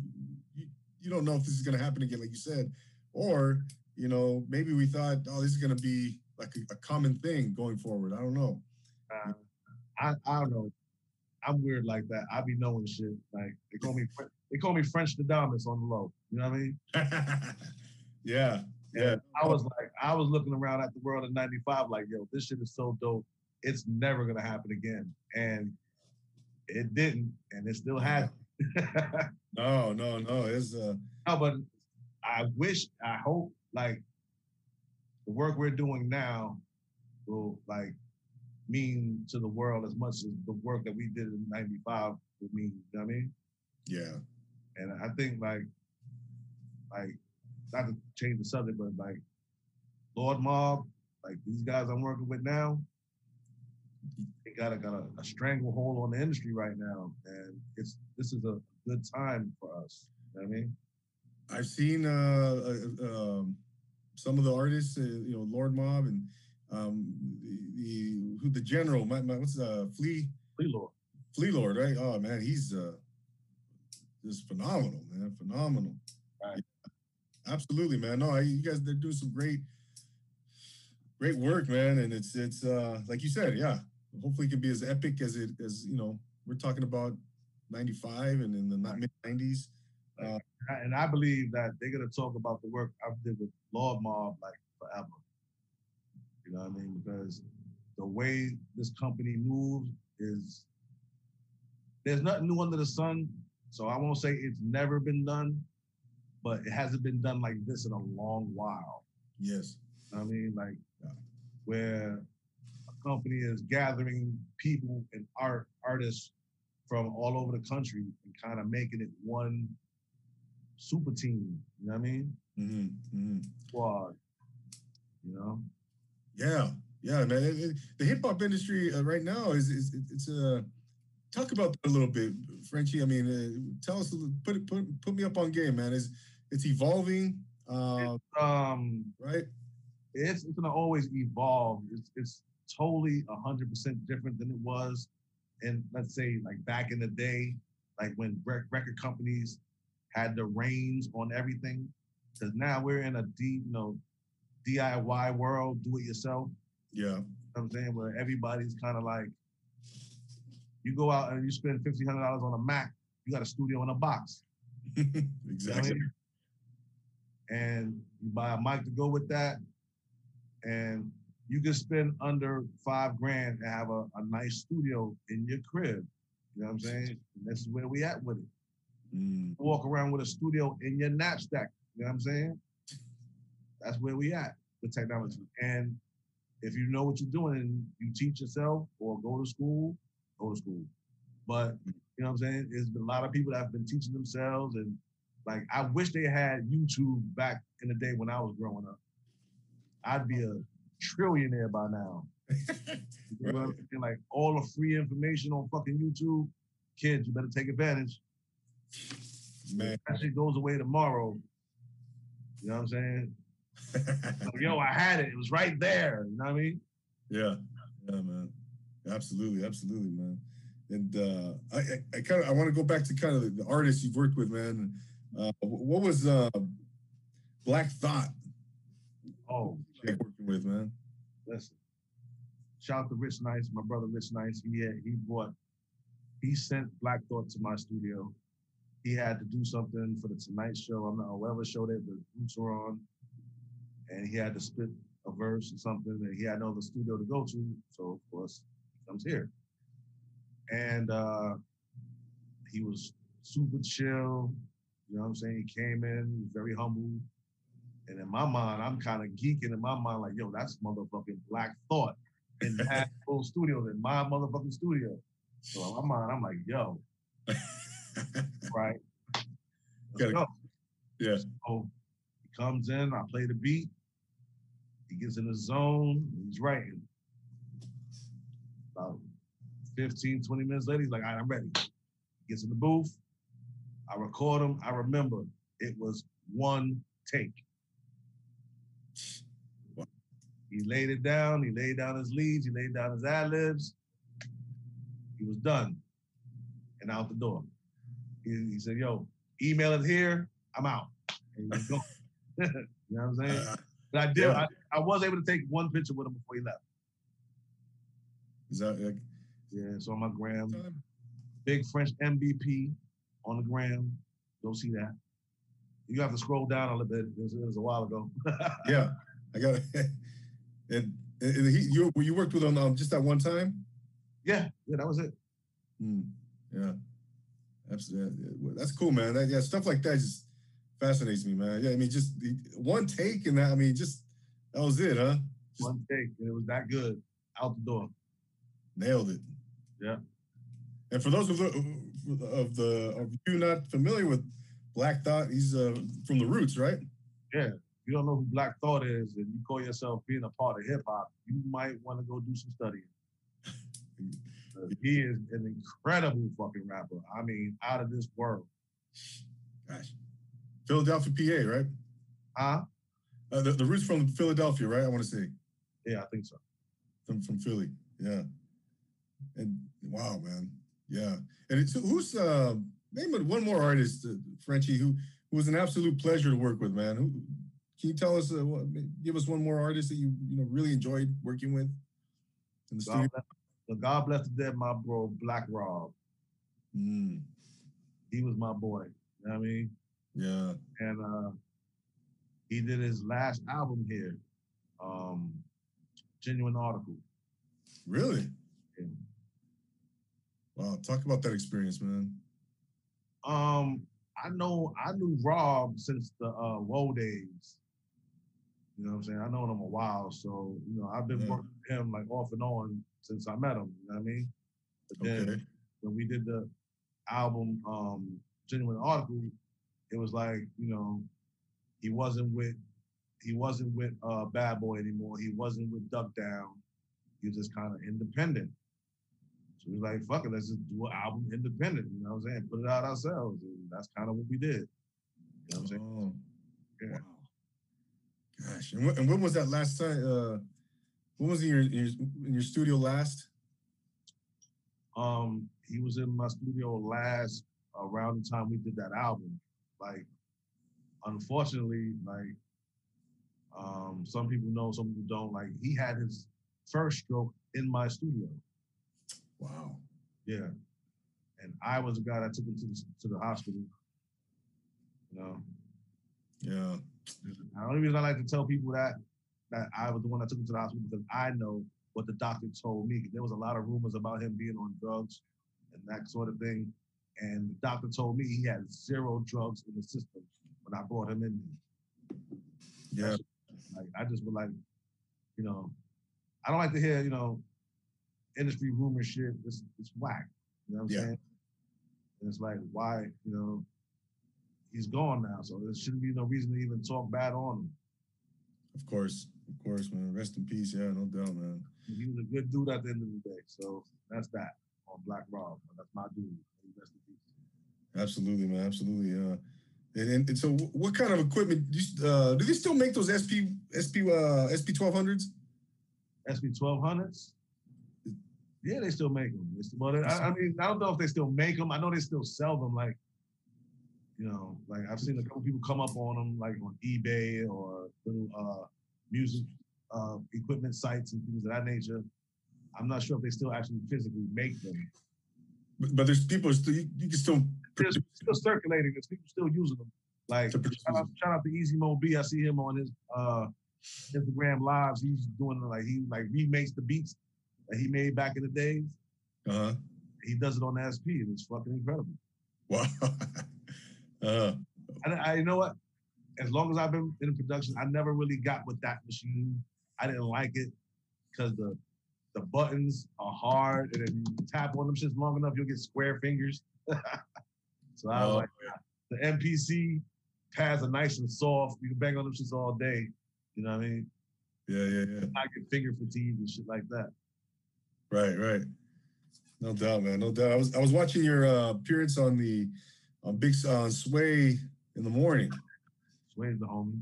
you, you don't know if this is gonna happen again, like you said. Or, you know, maybe we thought, oh, this is gonna be like a, a common thing going forward. I don't know. uh, I I don't know. I'm weird like that. I be knowing shit. Like they call me they call me French Damas on the low. You know what I mean? yeah. Yeah. And I was like, I was looking around at the world in '95, like, yo, this shit is so dope. It's never gonna happen again, and it didn't, and it still has. No, no, no. It's uh no, but I wish, I hope, like, the work we're doing now will like mean to the world as much as the work that we did in '95 would mean. You know what I mean? yeah. And I think like, like, not to change the subject, but like, Lord Mobb, like these guys I'm working with now, they got a got a, a stranglehold on the industry right now, and it's this is a good time for us. You know what I mean? I've seen uh, uh, um, some of the artists, uh, you know, Lord Mobb and um, the, the who the general, my, my, what's uh, Flee Free Lord. Flee Lord, right? Oh man, he's uh, just phenomenal, man, phenomenal. Right. Absolutely, man. No, I, you guys, they're doing some great, great work, man. And it's it's uh like you said, yeah. Hopefully, it can be as epic as it as you know. We're talking about '95 and in the mid '90s. Uh, and I believe that they're gonna talk about the work I did with Lord Mobb like forever. You know what I mean? Because the way this company moves is there's nothing new under the sun. So I won't say it's never been done, but it hasn't been done like this in a long while. Yes. I mean, like where a company is gathering people and art artists from all over the country and kind of making it one super team. You know what I mean? Mm-hmm. Mm-hmm. Squad. You know? Yeah, yeah, man. It, it, the hip hop industry uh, right now is, is it, it's a uh, talk about that a little bit, Frenchie. I mean, uh, tell us, put it, put put me up on game, man. Is it's evolving? Uh, it's, um, right. It's it's gonna always evolve. It's it's totally hundred percent different than it was, and let's say like back in the day, like when record companies had the reins on everything. Because now we're in a deep, you know, DIY world, do it yourself. Yeah. You know I'm saying? Where everybody's kind of like, you go out and you spend fifteen hundred dollars on a Mac, you got a studio in a box. exactly. You know and you buy a mic to go with that, and you can spend under five grand and have a, a nice studio in your crib. You know what I'm saying? And this is where we at with it. Mm. Walk around with a studio in your knapsack. You know what I'm saying? That's where we at with technology. And if you know what you're doing and you teach yourself or go to school, to school. But you know what I'm saying? There's been a lot of people that have been teaching themselves and like I wish they had YouTube back in the day when I was growing up. I'd be a trillionaire by now. you know Like all the free information on fucking YouTube, kids, you better take advantage. Man. That shit goes away tomorrow. You know what I'm saying? yo, I had it. It was right there. You know what I mean? Yeah. Yeah, man. Absolutely, absolutely, man. And uh, I, I, I kind of I want to go back to kind of the artists you've worked with, man. Uh, what was uh, Black Thought? Oh, shit. working with man. Listen, shout out to Rich Nice, my brother Rich Nice. He had, he brought he sent Black Thought to my studio. He had to do something for the Tonight Show. I'm not whatever show that the Roots were on, and he had to spit a verse or something, and he had no other studio to go to. So of course, comes here, and uh, he was super chill. You know what I'm saying? He came in, was very humble. And in my mind, I'm kind of geeking in my mind, like, yo, that's motherfucking Black Thought in that full studio, in my motherfucking studio. So in my mind, I'm like, yo, right? Let's go. Yeah. So he comes in, I play the beat. He gets in the zone, he's writing. About 15, 20 minutes later, he's like, all right, I'm ready. He gets in the booth. I record him. I remember it was one take. He laid it down. He laid down his leads. He laid down his ad libs. He was done and out the door. He, he said, "Yo, email it here. I'm out." you know what I'm saying? But I did. I, I, was able to take one picture with him before he left. Is that like? Yeah, it's on my gram. Big French MBP on the gram. Go see that. You have to scroll down a little bit. It was, it was a while ago. yeah, I got it. And, and he, you you worked with him um, just that one time. Yeah, yeah, that was it. Mm, yeah, absolutely. That's cool, man. That, yeah, stuff like that just fascinates me, man. Yeah, I mean, just one take and that. I mean, just that was it, huh? Just, one take, and it was that good. Out the door. Nailed it. Yeah. And for those of the of the of you not familiar with Black Thought, he's uh, from the Roots, right? Yeah. If you don't know who Black Thought is, and you call yourself being a part of hip hop, you might want to go do some studying. he is an incredible fucking rapper. I mean, out of this world. Gosh, Philadelphia, PA, right? Huh? Uh, the, the roots from Philadelphia, right? I want to say. Yeah, I think so. From from Philly, yeah. And wow, man, yeah, and it's who's uh name one more artist, uh, Frenchie, who who was an absolute pleasure to work with, man. Who Can you tell us, uh, what, give us one more artist that you you know really enjoyed working with in the studio? God bless, but God bless the dead, my bro, Black Rob. Mm, He was my boy. You know what I mean? yeah. And uh, he did his last album here, um, Genuine Article. Really? And, Wow. Talk about that experience, man. um, I know I knew Rob since the uh, Woe days. You know what I'm saying? I known him a while, so you know I've been Yeah. working with him like off and on since I met him. You know what I mean? But then Okay. when we did the album um Genuine Article, it was like, you know, he wasn't with he wasn't with uh Bad Boy anymore. He wasn't with Duck Down. He was just kind of independent. Was like, fuck it, let's just do an album independent, you know what I'm saying? Put it out ourselves. And that's kind of what we did. You know what I'm saying? Oh. Yeah. Wow. Gosh. And, wh- and when was that last time? Uh, when was in your, in your in your studio last? Um, he was in my studio last around the time we did that album. Like, unfortunately, like, um, some people know, some people don't. Like, he had his first stroke in my studio. Wow. Yeah, and I was the guy that took him to the, to the hospital. You know, Yeah. the only reason I like to tell people that that I was the one that took him to the hospital because I know what the doctor told me. There was a lot of rumors about him being on drugs and that sort of thing. And the doctor told me he had zero drugs in his system when I brought him in. Yeah. Like I just would like, you know, I don't like to hear, you know, industry rumor shit. It's it's whack. You know what I'm Yeah. saying? And it's like, why, you know, he's gone now, so there shouldn't be no reason to even talk bad on him. Of course. Of course, man. Rest in peace. Yeah, no doubt, man. He was a good dude at the end of the day. So that's that on Black Rob. That's my dude. Rest in peace. Absolutely, man. Absolutely. Uh, and, and, and so, what kind of equipment do, you, uh, do they still make those SP SP uh, SP twelve hundreds? SP twelve hundreds. Yeah, they still make them. It's, well, I, I mean, I don't know if they still make them. I know they still sell them. Like, you know, like I've seen a couple people come up on them, like on eBay or little uh, music uh, equipment sites and things of that nature. I'm not sure if they still actually physically make them. But, but there's people still you, you can still They're still circulating. There's people still using them. Like shout out, shout out to Easy Mo Bee. I see him on his uh, Instagram lives. He's doing like he like remakes the beats that he made back in the days. uh He does it on SP, and it's fucking incredible. wow. uh, And I, you know what? As long as I've been in production, I never really got with that machine. I didn't like it because the the buttons are hard, and if you tap on them shits long enough, you'll get square fingers. so I was Oh, like, the MPC pads are nice and soft. You can bang on them shits all day. You know what I mean? yeah, yeah, yeah. I get finger fatigue and shit like that. Right, right. No doubt, man. No doubt. I was I was watching your uh, appearance on the on Big on Sway in the morning. Sway's the homie.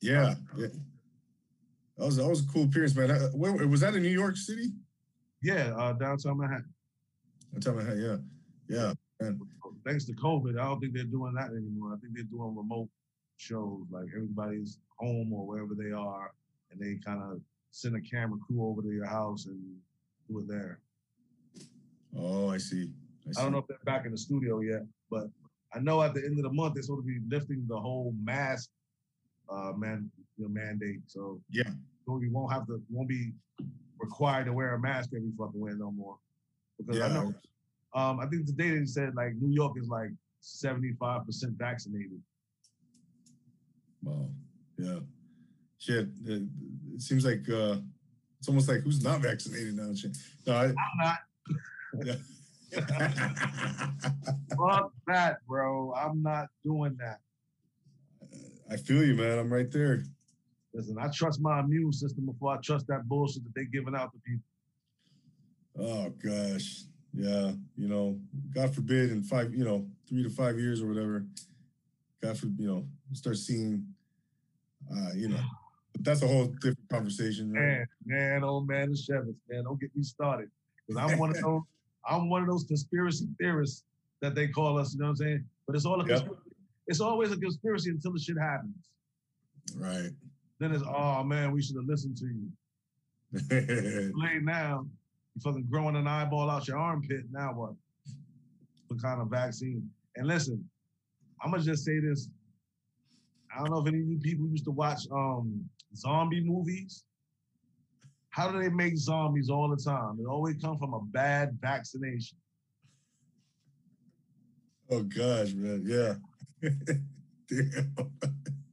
Yeah, yeah. That was that was a cool appearance, man. Uh, Where, was that in New York City? Yeah, uh, downtown Manhattan. I had, yeah, yeah. Thanks to COVID, I don't think they're doing that anymore. I think they're doing remote shows, like everybody's home or wherever they are, and they kind of send a camera crew over to your house and do it there. Oh, I see. I, see. I don't know if they're back in the studio yet, but I know at the end of the month they're supposed to be lifting the whole mask uh, man you know, mandate. So Yeah. so you won't have to won't be required to wear a mask every fucking way no more. Because I know um, I think today they said like New York is like 75% vaccinated. Wow. Yeah. Shit. It, it seems like uh, it's almost like who's not vaccinated now? No, I, I'm not. Fuck that, bro. I'm not doing that. I feel you, man. I'm right there. Listen, I trust my immune system before I trust that bullshit that they're giving out to people. Oh gosh, yeah. You know, God forbid, in five, you know, three to five years or whatever, God forbid, you know, start seeing, uh, you know, that's a whole different conversation. Right? Man, man, oh man, the Chevys, man, don't get me started. Because I'm one of those, I'm one of those conspiracy theorists that they call us, you know what I'm saying? But it's all a conspiracy. It's always a conspiracy until the shit happens. Right. Then it's oh man, we should have listened to you. Late now, you fucking growing an eyeball out your armpit. Now what? What kind of vaccine? And listen, I'm gonna just say this. I don't know if any of you people used to watch um zombie movies. How do they make zombies all the time? It always come from a bad vaccination. oh gosh, man. Yeah. Damn.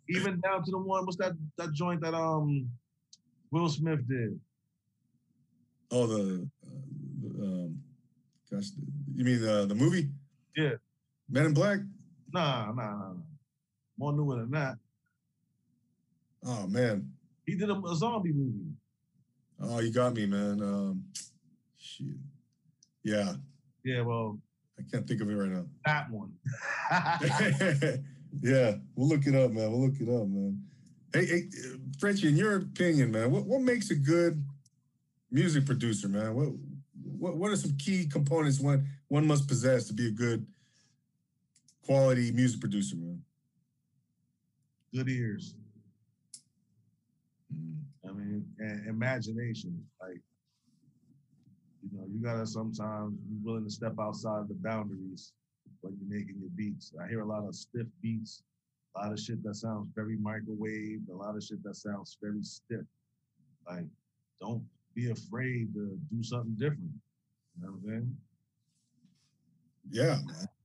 Even down to the one, what's that that joint that um Will Smith did? Oh, the, uh, the, um, gosh, you mean the the movie? Yeah. Men in Black. Nah, nah, nah, nah. More newer than that. Oh man. He did a, a zombie movie. Oh, you got me, man. Um, shit. Yeah, Yeah, well, I can't think of it right now. that one. yeah, we'll look it up, man. We'll look it up, man. Hey, hey, Frenchie, in your opinion, man, what, what makes a good music producer, man? What what what are some key components one one must possess to be a good quality music producer, man? Good ears. Mm, I mean, and imagination. Like, you know, you gotta sometimes be willing to step outside the boundaries when you're making your beats. I hear a lot of stiff beats, a lot of shit that sounds very microwave, a lot of shit that sounds very stiff. Like, don't be afraid to do something different. You know what I'm saying? Yeah.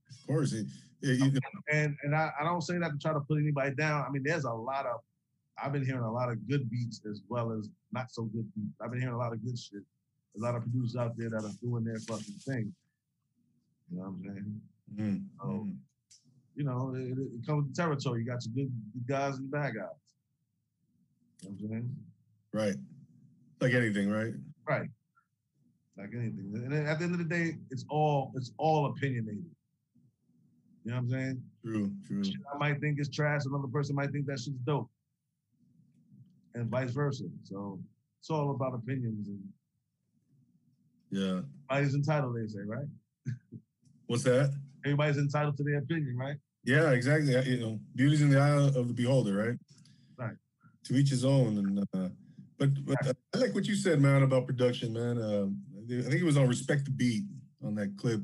Of course. It, it- you know, and and I, I don't say that to try to put anybody down. I mean, there's a lot of I've been hearing a lot of good beats as well as not so good beats. I've been hearing a lot of good shit. A lot of producers out there that are doing their fucking thing. You know what I'm saying? mm, Oh. mm. You know, it, it comes with the territory. You got your good, good guys and bad guys. You know what I'm saying? Right. Like anything, right? Right. Like anything. And at the end of the day, it's all it's all opinionated. You know what I'm saying? True, true. shit I might think it's trash, another person might think that shit's dope. And vice versa. So it's all about opinions and Yeah. everybody's entitled, they say, right? What's that? Everybody's entitled to their opinion, right? Yeah, exactly. You know, beauty's in the eye of the beholder, right? Right. To each his own. And uh, but, but uh, I like what you said, man, about production, man. Um, I think it was on Respect the Beat on that clip,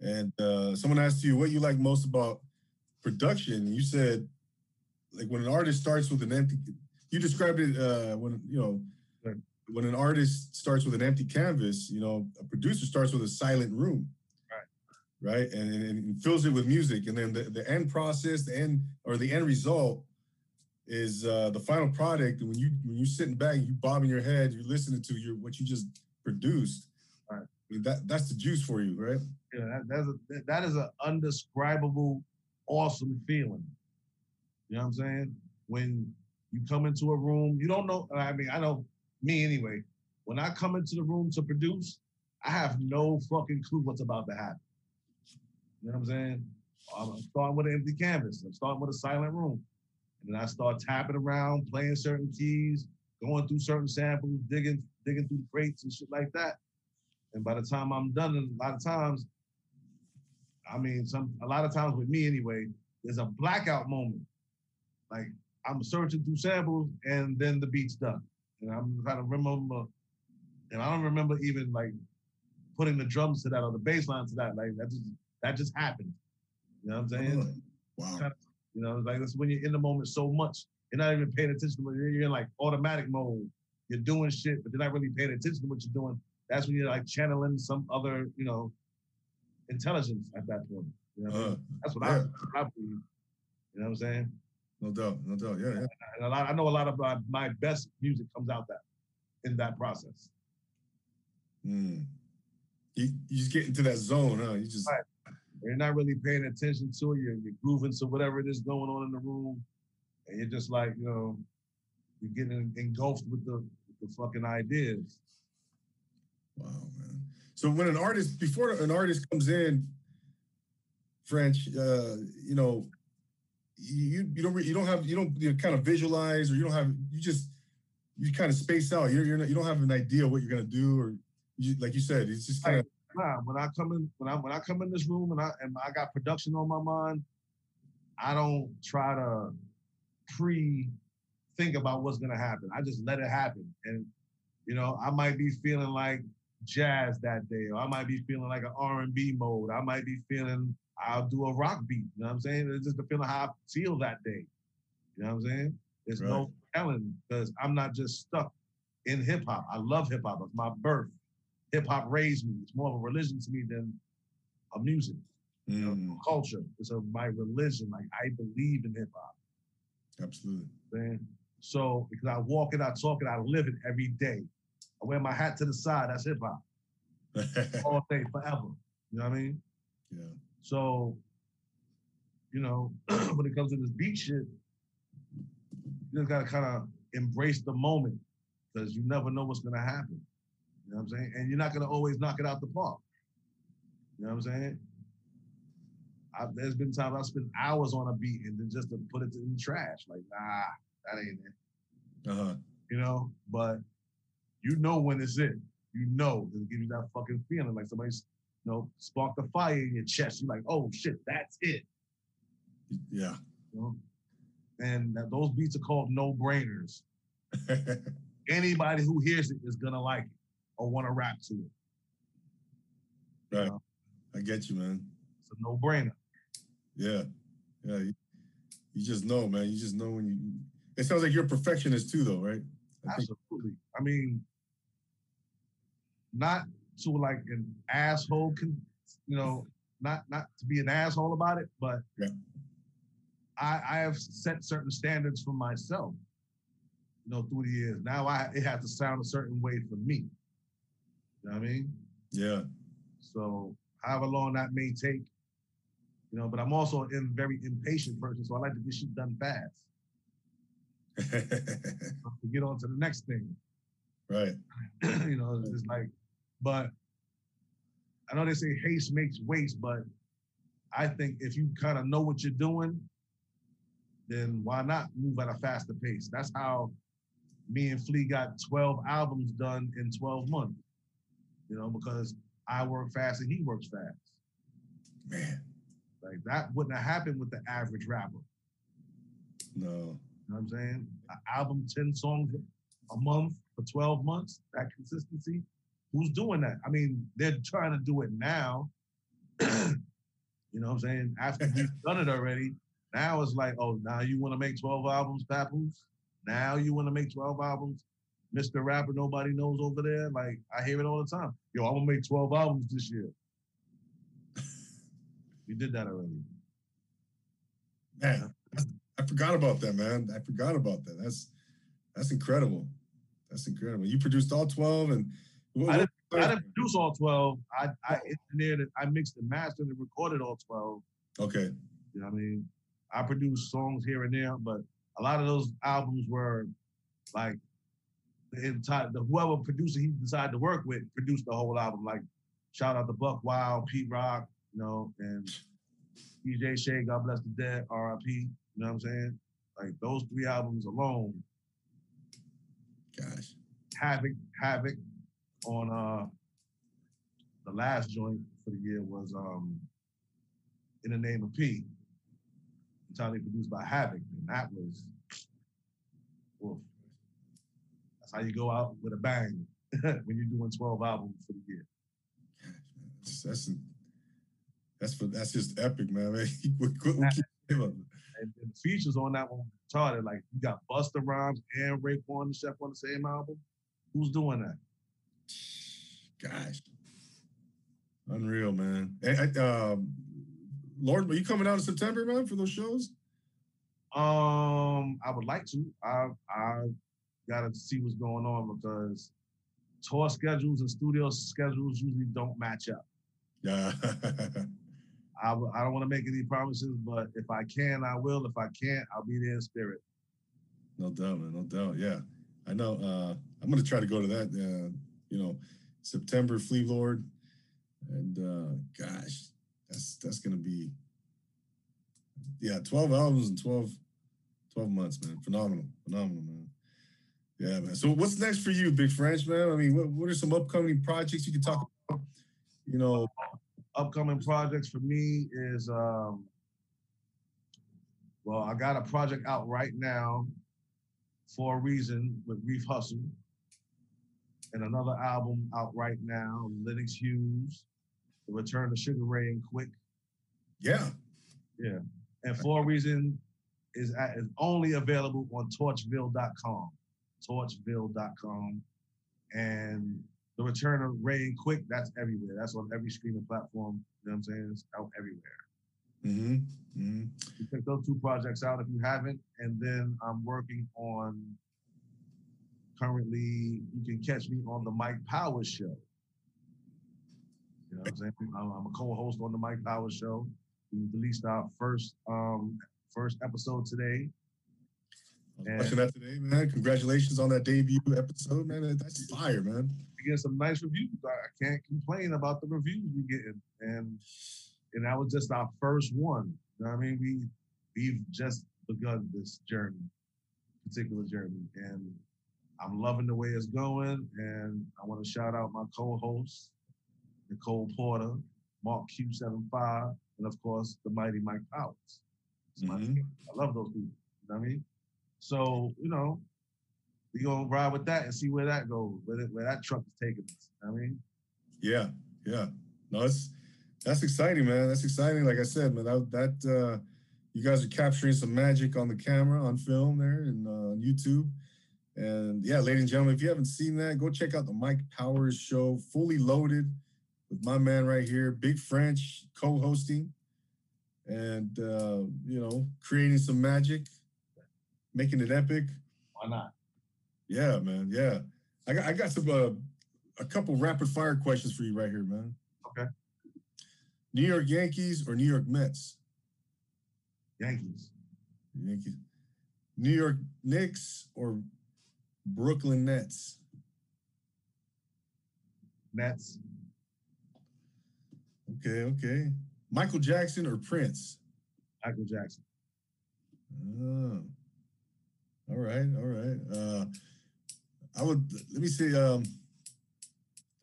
and uh, someone asked you what you like most about production, you said, like when an artist starts with an empty. You described it uh, when you know. Right. When an artist starts with an empty canvas, you know, a producer starts with a silent room right? And, and, and fills it with music, and then the, the end process, the end or the end result is uh, the final product. And when you when you're sitting back, you bobbing your head, you're listening to your what you just produced. Right. That that's the juice for you, right? Yeah, that, that's a, that is an undescribable, awesome feeling. You know what I'm saying? When you come into a room, you don't know. I mean, I know me anyway. When I come into the room to produce, I have no fucking clue what's about to happen. You know what I'm saying? I'm starting with an empty canvas. I'm starting with a silent room. And then I start tapping around, playing certain keys, going through certain samples, digging, digging through crates and shit like that. And by the time I'm done, a lot of times, I mean, some a lot of times with me anyway, there's a blackout moment. Like I'm searching through samples and then the beat's done. And I'm trying to remember, and I don't remember even like putting the drums to that or the bass line to that. Like that just that just happened. You know what I'm saying? Wow. You know, like that's when you're in the moment so much. You're not even paying attention to you're in like automatic mode. You're doing shit, but you're not really paying attention to what you're doing. That's when you're like channeling some other, you know, intelligence at that point. You know what I mean? Uh, That's what yeah. I, I believe. You know what I'm saying? No doubt, no doubt. Yeah, yeah. And a lot, I know a lot of my, my best music comes out that in that process. Mm. You, you just get into that zone, huh? You just Right. You're not really paying attention to it. You're, you're grooving to whatever it is going on in the room, and you're just like, you know, you're getting engulfed with the, with the fucking ideas. Wow, man. So when an artist, before an artist comes in, French, uh, you know, you you don't you don't have you don't you know, kind of visualize or you don't have you just you kind of space out. You're, you're not, you don't have an idea what you're gonna do or you, like you said, it's just kind of Nah, when I come in, when I when I come in this room and I and I got production on my mind, I don't try to pre think about what's gonna happen. I just let it happen. And you know, I might be feeling like jazz that day, or I might be feeling like an R&B mode. I might be feeling I'll do a rock beat. You know what I'm saying? It's just the on how I feel that day. You know what I'm saying? There's no telling because I'm not just stuck in hip hop. I love hip hop. It's my birth. Hip hop raised me. It's more of a religion to me than a music you know, Mm, culture. It's a, my religion. Like I believe in hip hop. absolutely. Man. So because I walk it, I talk it, I live it every day. I wear my hat to the side. That's hip hop all day, forever. You know what I mean? yeah. So, you know, when it comes to this beat shit, you just gotta kind of embrace the moment because you never know what's gonna happen. You know what I'm saying? And you're not gonna always knock it out the park. You know what I'm saying? I, there's been times I spent hours on a beat and then just to put it in the trash. Like, nah, that ain't it. Uh-huh. You know, but you know when it's it. You know, it'll give you that fucking feeling like somebody's, you know, sparked a fire in your chest. You're like, oh shit, that's it. Yeah. You know? And those beats are called no brainers. Anybody who hears it is gonna like it or want to rap to it. right. I get you, man. It's a no brainer. Yeah. Yeah. You, you just know, man. You just know when you. It sounds like you're a perfectionist too, though, right? I think- Absolutely. I mean, not to like an asshole, con, you know, not not to be an asshole about it, but Yeah. I I have set certain standards for myself. You know, through the years. Now I it has to sound a certain way for me. You know what I mean? Yeah. So however long that may take, you know, but I'm also a very impatient person, so I like to get shit done fast. To get on to the next thing. right. you know, it's like, but I know they say haste makes waste, but I think if you kind of know what you're doing, then why not move at a faster pace? That's how me and Flee got 12 albums done in 12 months. You know, because I work fast and he works fast. Man. Like that wouldn't have happened with the average rapper. No. You know what I'm saying? An album, 10 songs a month for 12 months, that consistency. Who's doing that? I mean, they're trying to do it now. you know what I'm saying? After you've done it already, now it's like, oh, now you want to make 12 albums, Papoose? Now you want to make 12 albums? Mr. Rapper, nobody knows over there. Like, I hear it all the time. Yo, I'm going to make 12 albums this year. you did that already. Man, I forgot about that, man. I forgot about that. That's that's incredible. That's incredible. You produced all twelve, and I didn't- I didn't produce all 12. I, I engineered it. I mixed and mastered and recorded all 12. Okay, You know what I mean? I produced songs here and there, but a lot of those albums were like the entire the whoever producer he decided to work with produced the whole album. Like shout out to Buckwild, Pete Rock, you know, and DJ Shay, God bless the dead, R.I.P. You know what I'm saying? Like those three albums alone, gosh, Havoc, Havoc on uh the last joint for the year was um In the Name of P. Entirely produced by Havoc. And that was oof. That's how you go out with a bang when you're doing 12 albums for the year. gosh. That's that's for, that's just epic, man. man. And, and the features on that one retarded. Like you got Busta Rhymes and Raekwon the Chef on the same album. Who's doing that? Gosh, unreal, man. And, um, Lord, are you coming out in September, man, for those shows? Um, I would like to. I I gotta see what's going on because tour schedules and studio schedules usually don't match up. Yeah. I, w- I don't want to make any promises, but if I can, I will. If I can't, I'll be there in spirit. No doubt, man. No doubt. Yeah, I know. Uh, I'm gonna try to go to that. Uh, you know, September Flee Lord, and uh, gosh, that's that's gonna be yeah, 12 albums in 12, 12 months, man. Phenomenal, phenomenal, man. Yeah, man. So what's next for you, Big French, man? I mean, what, what are some upcoming projects you can talk about? You know, Upcoming projects for me is um, well, I got a project out right now For a Reason with Reef Hustle. And another album out right now, Lennox Hughes, The Return of Sugar Ray and Quick. Yeah. Yeah. And For a Reason is, at, is only available on torchville.com. Torchville.com. And The Return of Ray and Quick, that's everywhere. That's on every streaming platform. You know what I'm saying? It's out everywhere. Mm-hmm. mm-hmm. You check those two projects out if you haven't. And then I'm working on currently, you can catch me on the Mike Power show. You know what I'm saying? I'm, a co-host on the Mike Power show. We released our first um first episode today. Watching that today, man. Congratulations on that debut episode, man. That's fire, man. We get some nice reviews. I I can't complain about the reviews we getting. And and that was just our first one. You know what I mean? We we've just begun this journey, particular journey. And I'm loving the way it's going. And I want to shout out my co-hosts, Nicole Porter, Mark Q75, and of course the mighty Mike Powers. Mhm. I love those people. You know what I mean? So, you know, we gonna ride with that and see where that goes, where, that- where that truck is taking us. You know I mean? Yeah, yeah. No, it's that's exciting, man. That's exciting. Like I said, man, that that uh, you guys are capturing some magic on the camera, on film there, and uh, on YouTube. And yeah, ladies and gentlemen, if you haven't seen that, go check out the Mike Powers Show, fully loaded, with my man right here, Big French, co-hosting, and uh, you know, creating some magic, making it epic. Why not? Yeah, man. Yeah, I got I got some uh, a couple rapid fire questions for you right here, man. Okay. New York Yankees or New York Mets? Yankees. Yankees. New York Knicks or Brooklyn Nets? Nets. Okay, okay. Michael Jackson or Prince? Michael Jackson. Oh. All right, all right. Uh, I would let me see. Um,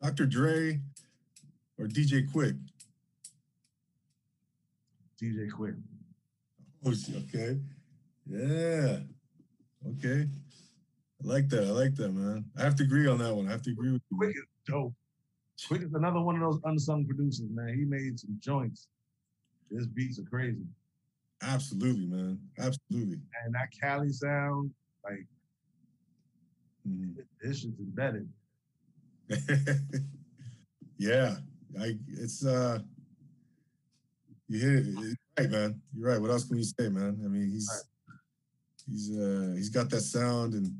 Dr. Dre or DJ Quik? DJ Quik. Oh, okay. Yeah. Okay. I like that. I like that, man. I have to agree on that one. I have to agree with you. Quik is dope. Quik is another one of those unsung producers, man. He made some joints. His beats are crazy. Absolutely, man. Absolutely. And that Cali sound, like Mhm. this shit's embedded. yeah. I it's uh you hit it. You're right, man. You're right. What else can you say, man? I mean he's he's uh he's got that sound and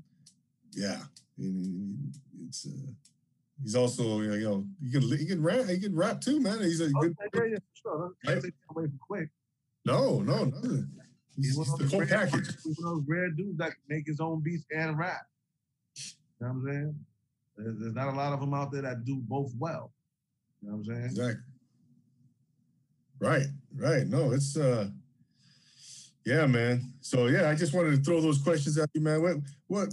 yeah. It's uh he's also you know he can he can rap he can rap too, man. He's a Oh, good yeah, yeah, for sure. Right. away from Quik. no, no, nothing. He's, he's the whole package. He's one of those rare dudes that make his own beats and rap. You know what I'm saying? There's, there's not a lot of them out there that do both well. You know what I'm saying? Exactly. Right, right. No, it's uh yeah, man. So yeah, I just wanted to throw those questions at you, man. What what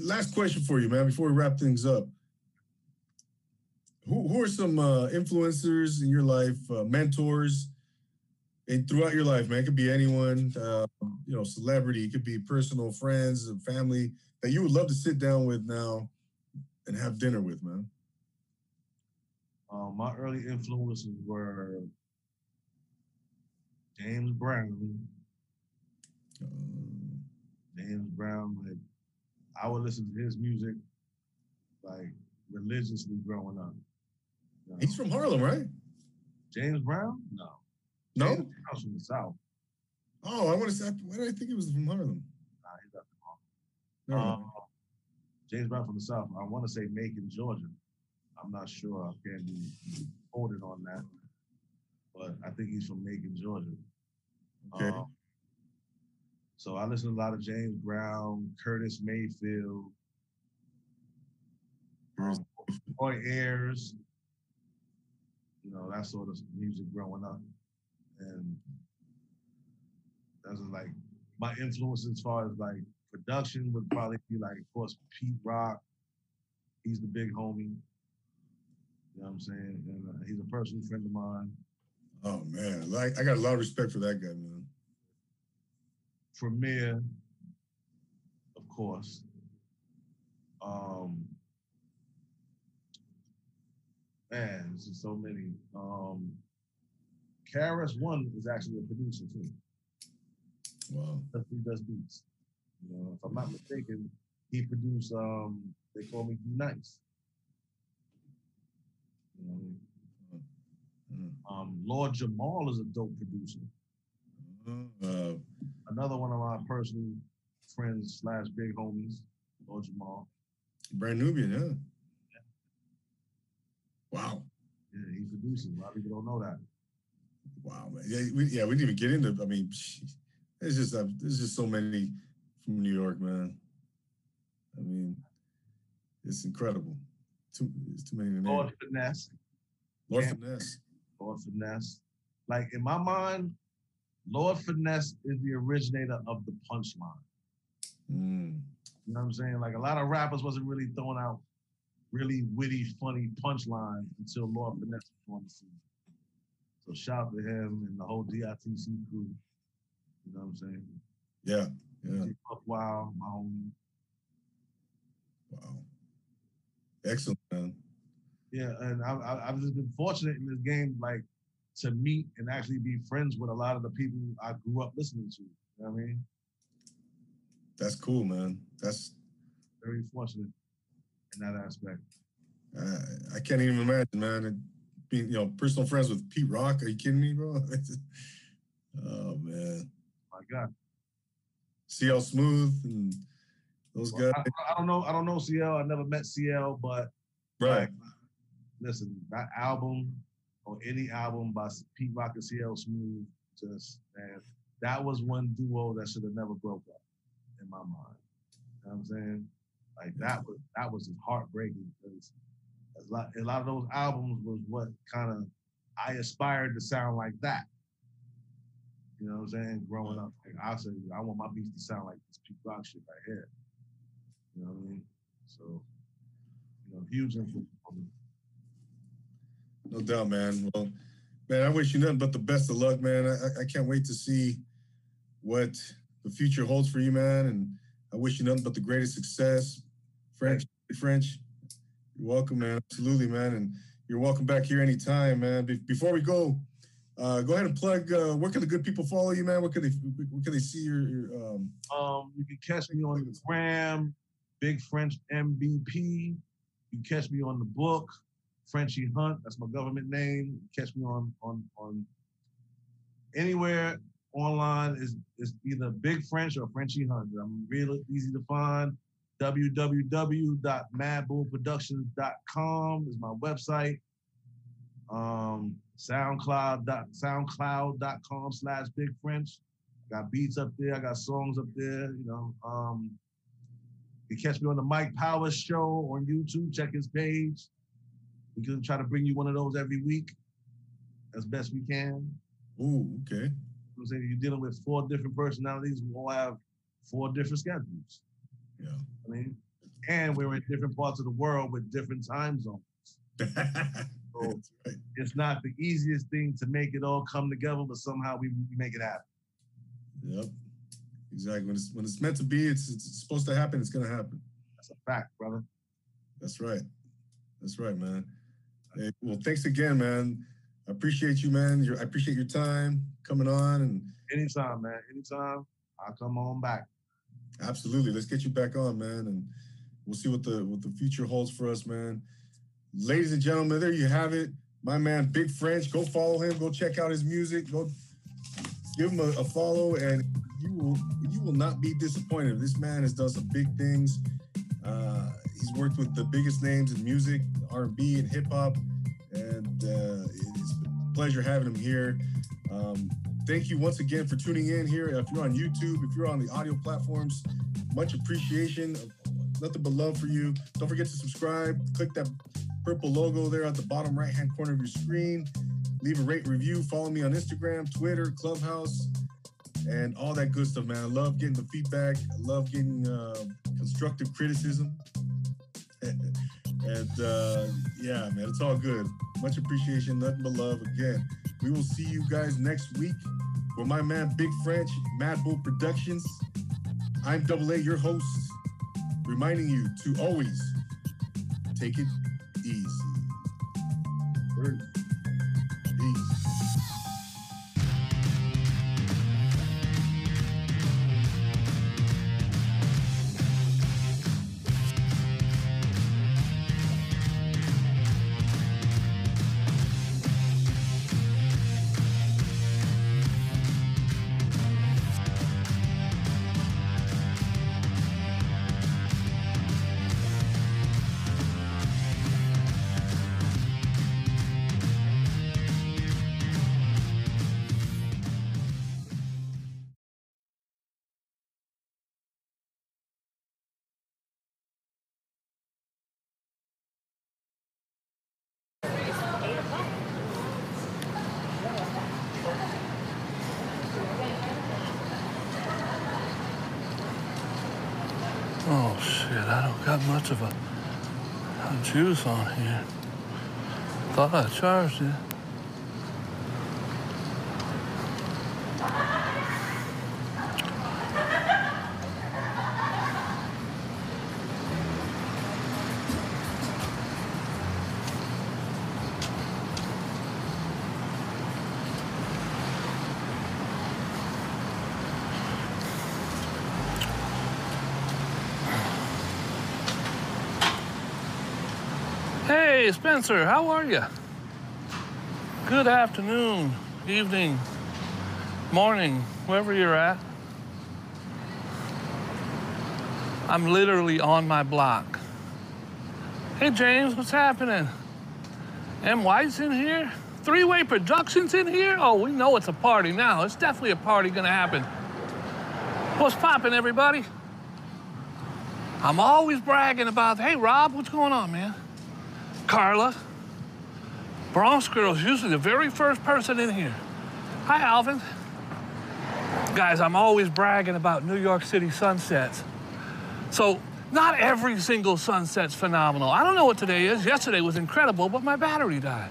last question for you, man, before we wrap things up. Who who are some uh influencers in your life, uh, mentors and throughout your life, man? It could be anyone, uh, you know, celebrity, it could be personal friends and family that you would love to sit down with now and have dinner with, man. Um, my early influences were James Brown. Uh, James Brown, like I would listen to his music like religiously growing up. You know? he's from Harlem, right? James Brown? No. No? James Brown's from the South. Oh, I want to say. Why did I think it was from Harlem? Nah, he's not from Harlem. Never Um. James Brown from the South. I want to say Macon, Georgia. I'm not sure. I can't be quoted on that. But I think he's from Macon, Georgia. Okay. Um, so I listen to a lot of James Brown, Curtis Mayfield, Roy Ayers. You know, that sort of music growing up. And that's like my influence as far as like production would probably be like, of course, Pete Rock. He's the big homie. You know what I'm saying? And uh, he's a personal friend of mine. oh man, like I got a lot of respect for that guy, man. Premier, of course. Um, man, this is so many. Um, KRS One is actually a producer too. Wow. He does beats. You know, if I'm not mistaken, he produced um They Call Me Be Nice. You know, mean? Mm. um, Lord Jamar is a dope producer. Uh, Another one of my personal friends slash big homies, Lord Jamar. Brand Nubian, yeah. Wow. Yeah, he produces. A lot of people don't know that. Wow, man. Yeah, we, yeah, we didn't even get into. I mean, it's just uh, there's just so many from New York, man. I mean, it's incredible. Too, it's too many to. Lord Finesse. Lord Yeah. Finesse. Lord Finesse. Like in my mind, Lord Finesse is the originator of the punchline. Mm. You know what I'm saying? Like a lot of rappers wasn't really throwing out really witty, funny punchlines until Lord Finesse was on the scene. So shout out to him and the whole DITC crew. You know what I'm saying? Yeah, yeah. Wild, my homie. Wow. Excellent, man. Yeah, and I, I, I've just been fortunate in this game, like to meet and actually be friends with a lot of the people I grew up listening to. You know what I mean? That's cool, man. That's Very fortunate in that aspect. I, I can't even imagine, man. Being you know personal friends with Pete Rock. Are you kidding me, bro? oh man. My God. CL Smooth and those Well, guys. I, I don't know. I don't know CL. I never met CL, but Right. like, listen, that album or any album by Pete Rock and CL Smooth, just man, that was one duo that should have never broke up in my mind. You know what I'm saying? Like that was that was just heartbreaking because a lot a lot of those albums was what kind of I aspired to sound like that. You know what I'm saying? Growing up, like I said, I want my beats to sound like this Pete Rock shit right here. You know what I mean? So, you know, huge influence on me. No doubt, man. Well, man, I wish you nothing but the best of luck, man. I, I- can't wait to see what the future holds for you, man. And I wish you nothing but the greatest success. French, French, you're welcome, man. Absolutely, man. And you're welcome back here anytime, man. Be- before we go, uh, go ahead and plug. Uh, where can the good people follow you, man? Where can they where can they see your, your um, Um, you can catch me on the gram, Big French MBP. You can catch me on the book, Frenchie Hunt. That's my government name. Catch me on on on anywhere online is is either Big French or Frenchie Hunt. I'm real easy to find. www.madbullproductions.com is my website. Um, SoundCloud SoundCloud.com slash Big French. Got beats up there. I got songs up there. You know, um, you catch me on the Mike Powers Show on YouTube. Check his page. We can try to bring you one of those every week, as best we can. Ooh, okay. I'm saying you're dealing with four different personalities. We all have four different schedules. Yeah. I mean, and we're in different parts of the world with different time zones. That's right. It's not the easiest thing to make it all come together, but somehow we, we make it happen. Yep. Exactly. When it's when it's meant to be, it's it's supposed to happen. It's gonna happen. That's a fact, brother. That's right. That's right, man. Hey, well, thanks again, man. I appreciate you, man. Your, I appreciate your time coming on, and Anytime, man. Anytime. I'll come on back. absolutely, let's get you back on, man, and we'll see what the what the future holds for us, man. Ladies and gentlemen, there you have it. My man, Big French. Go follow him. Go check out his music. Go give him a, a follow, and you will you will not be disappointed. This man has done some big things. Uh, he's worked with the biggest names in music, R&B, and hip hop, and uh, it's a pleasure having him here. Um, thank you once again for tuning in here. If you're on YouTube, if you're on the audio platforms, much appreciation. Nothing but love for you. Don't forget to subscribe. Click that purple logo there at the bottom right hand corner of your screen. Leave a rate review. Follow me on Instagram, Twitter, Clubhouse, and all that good stuff, man. I love getting the feedback. I love getting uh, constructive criticism. And uh, yeah, man, it's all good. Much appreciation, nothing but love. Again, we will see you guys next week with my man Big French, Mad Bull Productions. I'm Double A, your host. reminding you to always take it easy. Oh shit, I don't got much of a, a juice on here. Thought I charged it. Spencer, how are you? Good afternoon, evening, morning, wherever you're at. I'm literally on my block. Hey, James, what's happening? M. White's in here? Three Way Productions in here? Oh, we know it's a party now. It's definitely a party gonna happen. What's poppin', everybody? I'm always bragging about, hey, Rob, what's going on, man? Carla. Bronx Girl's usually the very first person in here. Hi, Alvin. Guys, I'm always bragging about New York City sunsets. So, not every single sunset's phenomenal. I don't know what today is. Yesterday was incredible, but my battery died.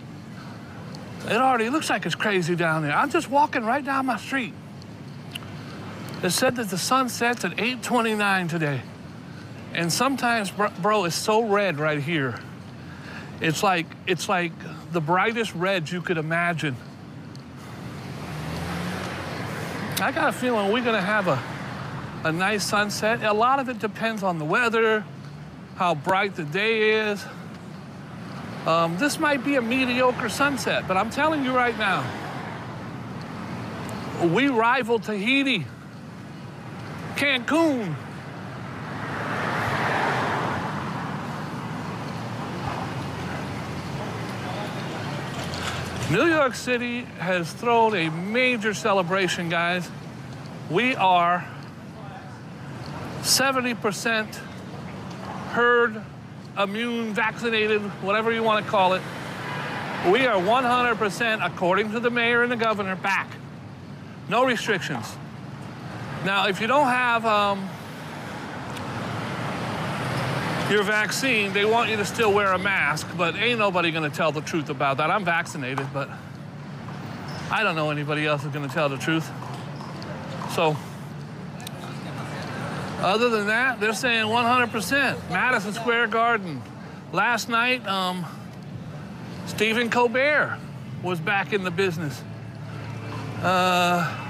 It already looks like it's crazy down there. I'm just walking right down my street. It said that the sun sets at 8:29 today. And sometimes, bro, bro, it's so red right here. It's like it's like the brightest red you could imagine. I got a feeling we're gonna have a a nice sunset. A lot of it depends on the weather, how bright the day is. Um, this might be a mediocre sunset, but I'm telling you right now, we rival Tahiti, Cancun. New York City has thrown a major celebration, guys. We are 70% herd immune, vaccinated, whatever you want to call it. We are 100%, according to the mayor and the governor, back. No restrictions. Now, if you don't have um, your vaccine, they want you to still wear a mask, but ain't nobody gonna tell the truth about that. I'm vaccinated, but I don't know anybody else is gonna tell the truth. So, other than that, they're saying 100%. Madison Square Garden. Last night, um, Stephen Colbert was back in the business. Uh,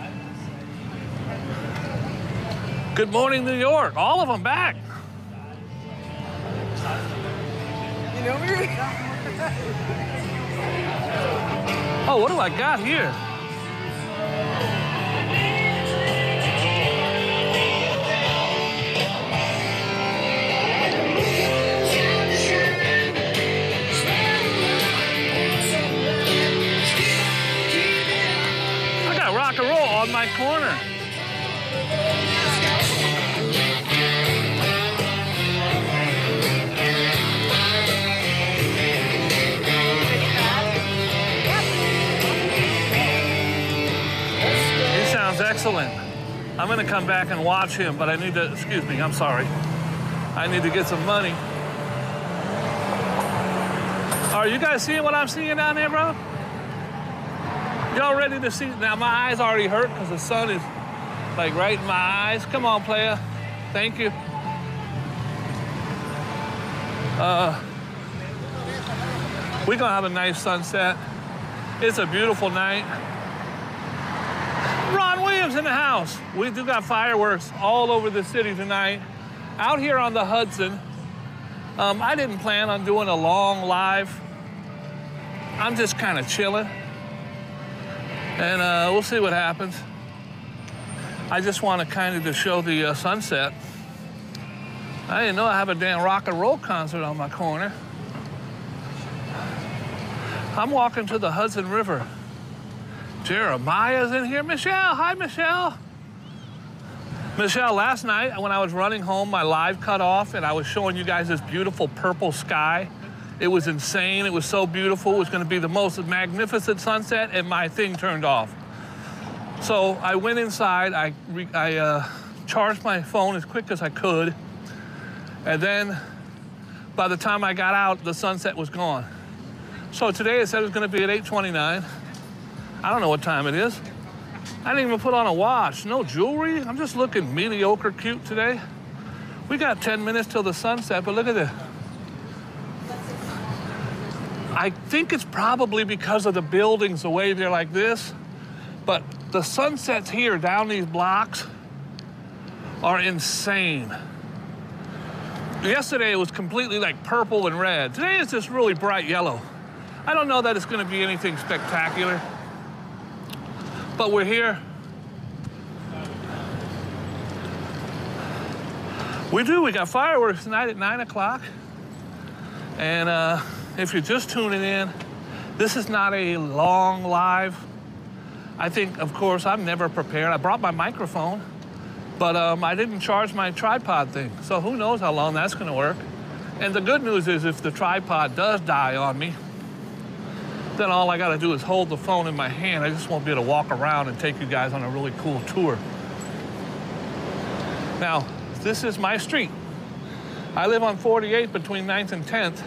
Good Morning New York, all of them back. You know me? Oh, what do I got here? I got rock and roll on my corner. Sounds excellent. I'm gonna come back and watch him, but I need to, excuse me, I'm sorry. I need to get some money. Are you guys seeing what I'm seeing down there, bro? Y'all ready to see? Now, my eyes already hurt because the sun is like right in my eyes. Come on, player. Thank you. Uh, we're gonna have a nice sunset. It's a beautiful night. Ron Williams in the house. We do got fireworks all over the city tonight. Out here on the Hudson, um, I didn't plan on doing a long live. I'm just kind of chilling. And uh, we'll see what happens. I just want to kind of to show the uh, sunset. I didn't know I have a damn rock and roll concert on my corner. I'm walking to the Hudson River. Jeremiah's in here. Michelle, hi, Michelle. Michelle, last night when I was running home, my live cut off and I was showing you guys this beautiful purple sky. It was insane. It was so beautiful. It was going to be the most magnificent sunset, and my thing turned off. So I went inside. I, I uh, charged my phone as quick as I could. And then by the time I got out, the sunset was gone. So today it said it was going to be at 8:29. I don't know what time it is. I didn't even put on a watch. No jewelry. I'm just looking mediocre cute today. We got 10 minutes till the sunset, but look at this. I think it's probably because of the buildings, the way they're like this, but the sunsets here down these blocks are insane. Yesterday it was completely like purple and red. Today it's just really bright yellow. I don't know that it's to be anything spectacular, but we're here. We do. We got fireworks tonight at 9 o'clock. And uh, if you're just tuning in, this is not a long live. I think, of course, I'm never prepared. I brought my microphone, but um, I didn't charge my tripod thing. So who knows how long that's going to work. And the good news is if the tripod does die on me, then all I got to do is hold the phone in my hand. I just won't be able to walk around and take you guys on a really cool tour. Now, this is my street. I live on 48 between 9th and 10th.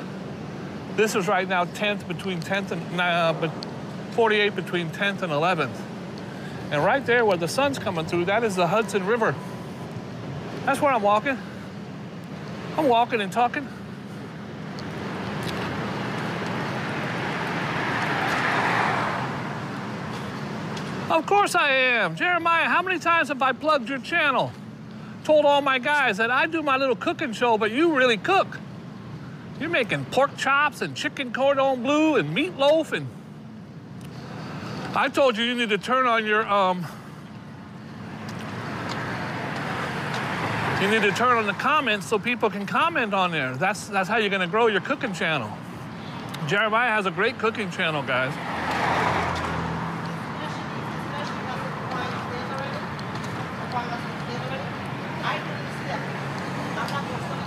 This is right now 10th between 10th and uh, but 48 between 10th and 11th. And right there where the sun's coming through, that is the Hudson River. That's where I'm walking. I'm walking and talking. Of course I am. Jeremiah, how many times have I plugged your channel? Told all my guys that I do my little cooking show, but you really cook. You're making pork chops and chicken cordon bleu and meatloaf and I told you you need to turn on your um You need to turn on the comments so people can comment on there. That's that's how you're gonna grow your cooking channel. Jeremiah has a great cooking channel, guys.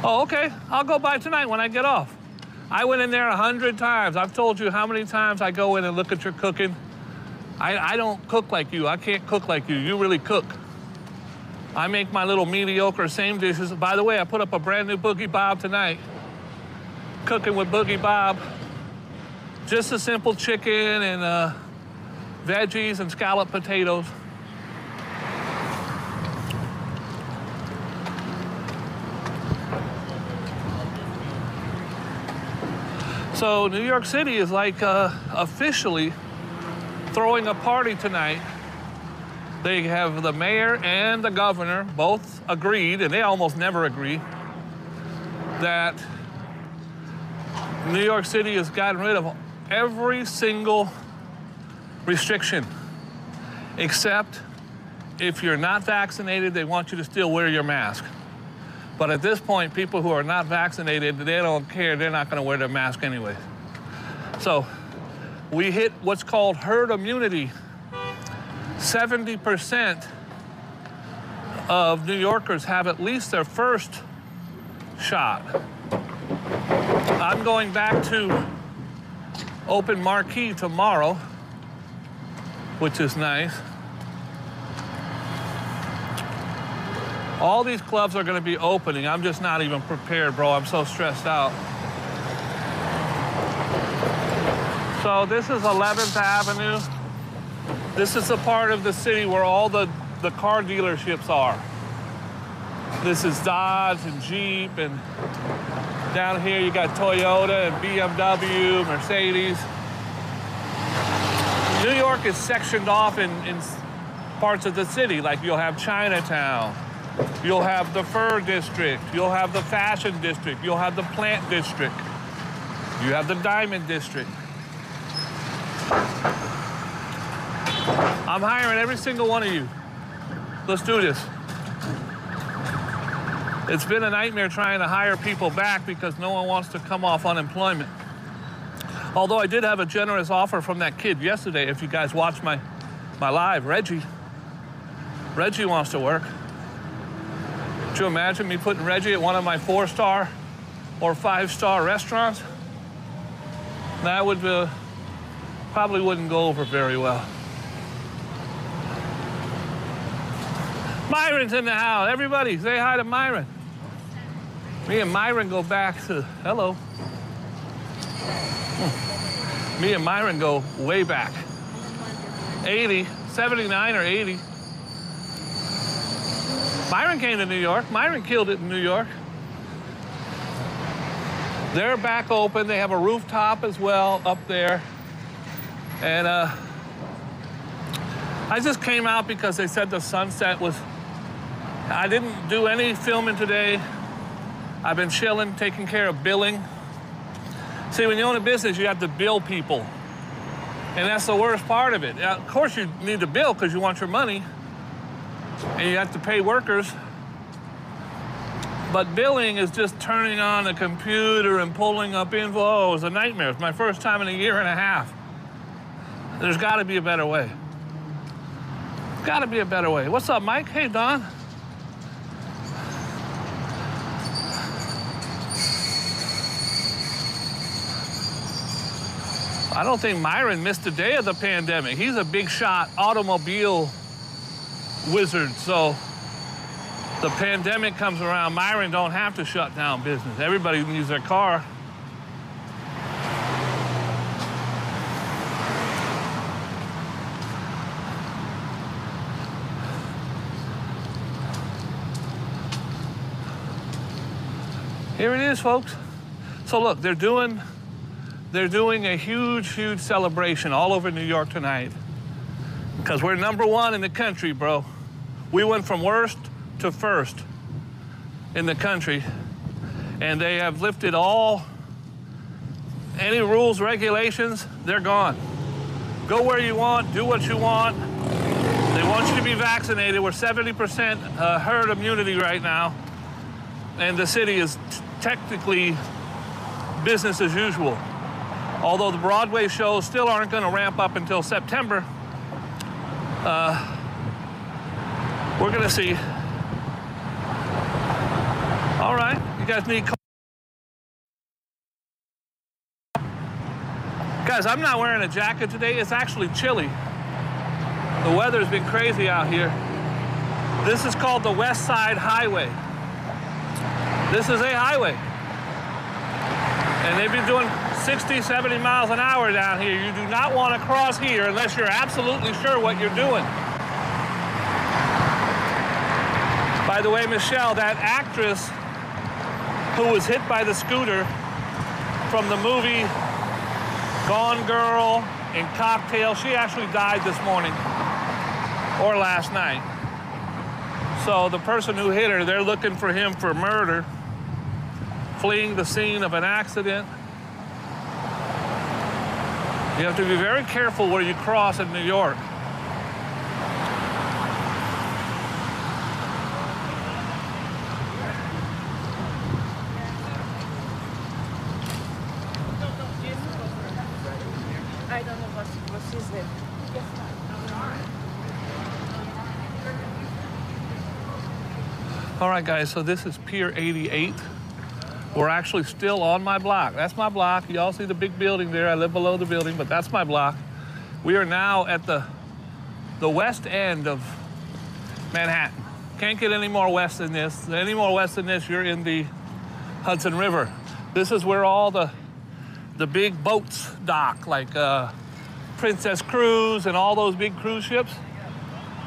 Oh, okay. I'll go by tonight when I get off. I went in there a hundred times. I've told you how many times I go in and look at your cooking. I, I don't cook like you. I can't cook like you. You really cook. I make my little mediocre same dishes. By the way, I put up a brand new Boogie Bob tonight. Cooking with Boogie Bob. Just a simple chicken and uh, veggies and scalloped potatoes. So New York City is like uh, officially throwing a party tonight. They have the mayor and the governor both agreed, and they almost never agree, that New York City has gotten rid of every single restriction, except if you're not vaccinated, they want you to still wear your mask. But at this point, people who are not vaccinated, they don't care. They're not going to wear their mask anyway. So we hit what's called herd immunity. 70% of New Yorkers have at least their first shot. I'm going back to open marquee tomorrow, which is nice. All these clubs are going to be opening. I'm just not even prepared, bro. I'm so stressed out. So this is 11th Avenue. This is the part of the city where all the, the car dealerships are. This is Dodge and Jeep and Down here you got Toyota and BMW, Mercedes. New York is sectioned off in, in parts of the city, like you'll have Chinatown, you'll have the fur district, you'll have the fashion district, you'll have the plant district, you have the diamond district. I'm hiring every single one of you. Let's do this. It's been a nightmare trying to hire people back because no one wants to come off unemployment. Although I did have a generous offer from that kid yesterday, if you guys watched my, my live, Reggie. Reggie wants to work. Could you imagine me putting Reggie at one of my four star or five star restaurants? That would uh, probably wouldn't go over very well. Myron's in the house. Everybody, say hi to Myron. Me and Myron go back to, hello. Me and Myron go way back. 80, 79 or 80. Myron came to New York. Myron killed it in New York. They're back open. They have a rooftop as well up there. And uh, I just came out because they said the sunset was I didn't do any filming today. I've been chilling, taking care of billing. See, when you own a business, you have to bill people. And that's the worst part of it. Of course, you need to bill because you want your money and you have to pay workers. But billing is just turning on a computer and pulling up info. Oh, it was a nightmare. It's my first time in a year and a half. There's got to be a better way. Got to be a better way. What's up, Mike? Hey, Don. I don't think Myron missed a day of the pandemic. He's a big shot automobile wizard. So the pandemic comes around, Myron don't have to shut down business. Everybody can use their car. Here it is, folks. So look, they're doing they're doing a huge, huge celebration all over New York tonight because we're number one in the country, bro. We went from worst to first in the country, and they have lifted all any rules, regulations, they're gone. Go where you want, do what you want. They want you to be vaccinated. We're 70% uh, herd immunity right now, and the city is technically business as usual although the Broadway shows still aren't going to ramp up until September. Uh, we're going to see. All right, you guys need. Guys, I'm not wearing a jacket today. It's actually chilly. The weather's been crazy out here. This is called the West Side Highway. This is a highway. And they've been doing 60, 70 miles an hour down here. You do not want to cross here unless you're absolutely sure what you're doing. By the way, Michelle, that actress who was hit by the scooter from the movie Gone Girl and Cocktail, she actually died this morning or last night. So the person who hit her, they're looking for him for murder, fleeing the scene of an accident. You have to be very careful where you cross in New York. I don't know what, what is it. All right, guys, so this is Pier 88. We're actually still on my block. That's my block. Y'all see the big building there. I live below the building, but that's my block. We are now at the, the west end of Manhattan. Can't get any more west than this. Any more west than this, you're in the Hudson River. This is where all the, the big boats dock, like uh, Princess Cruise and all those big cruise ships,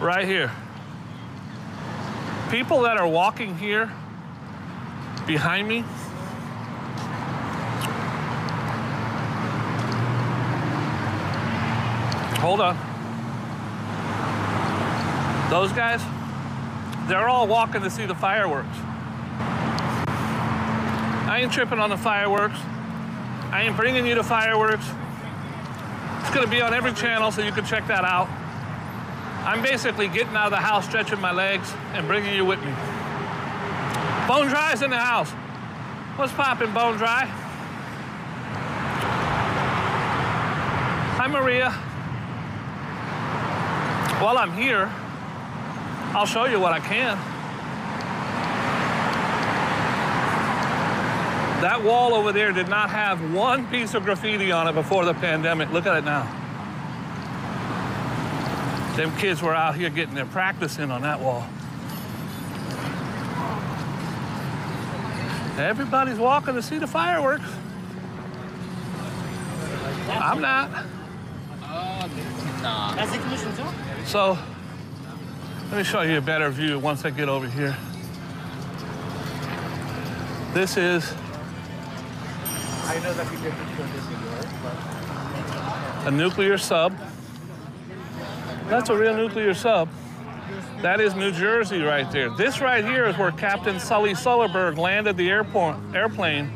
right here people that are walking here behind me, hold on. Those guys, they're all walking to see the fireworks. I ain't tripping on the fireworks. I ain't bringing you the fireworks. It's gonna be on every channel, so you can check that out. I'm basically getting out of the house, stretching my legs, and bringing you with me. Bone Dry's in the house. What's poppin', Bone Dry? Hi, Maria. While I'm here, I'll show you what I can. That wall over there did not have one piece of graffiti on it before the pandemic. Look at it now. Them kids were out here getting their practice in on that wall. Everybody's walking to see the fireworks. I'm not. So, let me show you a better view once I get over here. This is I know that this a nuclear sub. That's a real nuclear sub. That is New Jersey right there. This right here is where Captain Sully Sullerberg landed the airport, airplane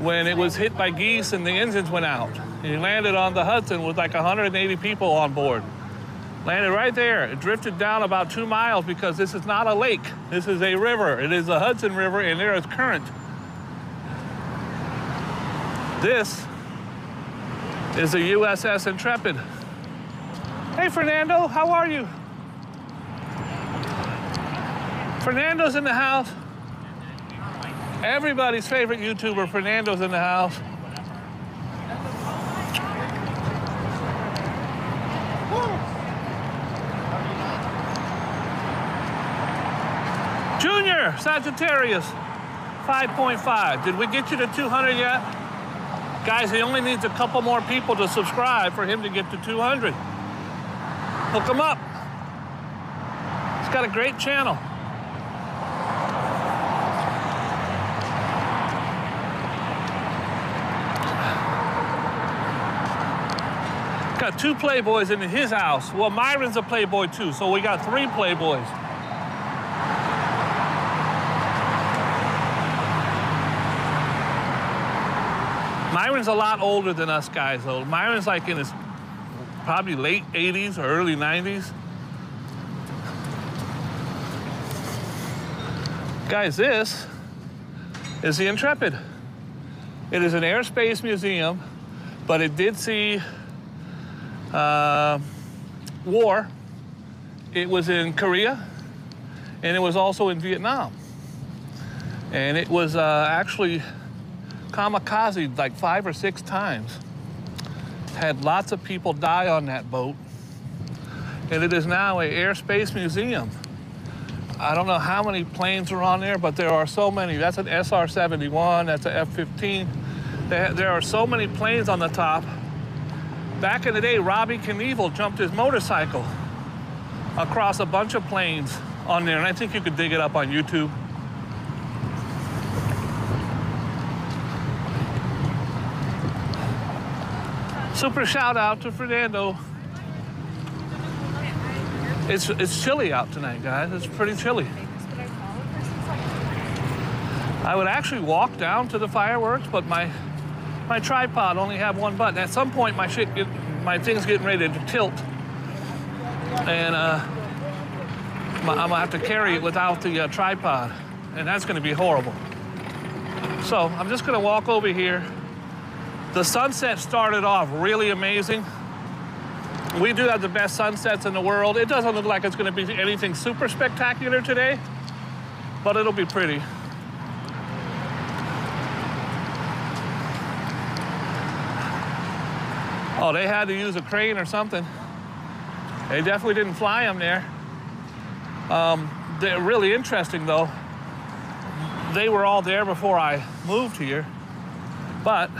when it was hit by geese and the engines went out. He landed on the Hudson with like 180 people on board. Landed right there. It drifted down about two miles because this is not a lake. This is a river. It is the Hudson River and there is current. This is the USS Intrepid. Hey, Fernando, how are you? Fernando's in the house. Everybody's favorite YouTuber, Fernando's in the house. Junior Sagittarius, 5.5. Did we get you to 200 yet? Guys, he only needs a couple more people to subscribe for him to get to 200. Hook him up. He's got a great channel. Got two Playboys in his house. Well, Myron's a Playboy too, so we got three Playboys. Myron's a lot older than us guys, though. Myron's like in his probably late 80s or early 90s. Guys, this is the Intrepid. It is an airspace museum, but it did see uh, war. It was in Korea, and it was also in Vietnam. And it was uh, actually kamikaze like five or six times. Had lots of people die on that boat. And it is now a airspace museum. I don't know how many planes are on there, but there are so many. That's an SR-71, that's an F-15. There, there are so many planes on the top. Back in the day, Robbie Knievel jumped his motorcycle across a bunch of planes on there, and I think you could dig it up on YouTube. Super shout out to Fernando. It's it's chilly out tonight, guys. It's pretty chilly. I would actually walk down to the fireworks, but my my tripod only have one button. At some point, my shit, get, my thing's getting ready to tilt, and uh, my, I'm gonna have to carry it without the uh, tripod, and that's gonna be horrible. So I'm just gonna walk over here. The sunset started off really amazing. We do have the best sunsets in the world. It doesn't look like it's going to be anything super spectacular today, but it'll be pretty. Oh, they had to use a crane or something. They definitely didn't fly them there. Um, they're really interesting, though. They were all there before I moved here, but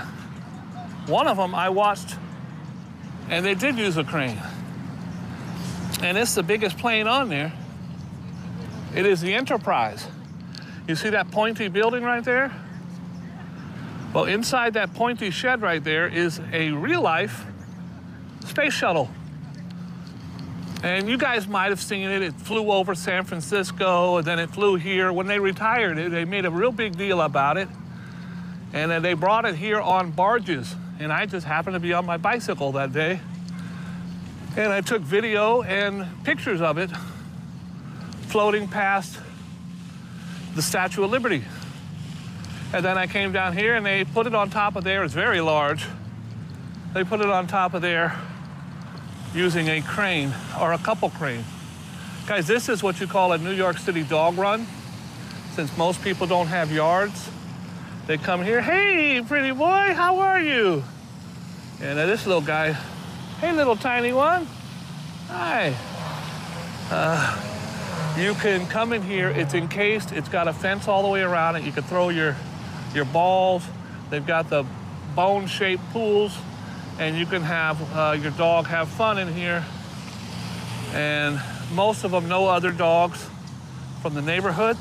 one of them I watched, and they did use a crane. And it's the biggest plane on there. It is the Enterprise. You see that pointy building right there? Well, inside that pointy shed right there is a real life space shuttle. And you guys might have seen it. It flew over San Francisco and then it flew here. When they retired it, they made a real big deal about it. And then they brought it here on barges. And I just happened to be on my bicycle that day. And I took video and pictures of it floating past the Statue of Liberty. And then I came down here and they put it on top of there. It's very large. They put it on top of there using a crane or a couple crane. Guys, this is what you call a New York City dog run. Since most people don't have yards, they come here, hey, pretty boy, how are you? And uh, this little guy, hey, little tiny one, hi. Uh, you can come in here, it's encased, it's got a fence all the way around it. You can throw your, your balls. They've got the bone-shaped pools and you can have uh, your dog have fun in here. And most of them know other dogs from the neighborhood.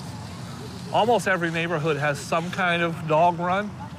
Almost every neighborhood has some kind of dog run.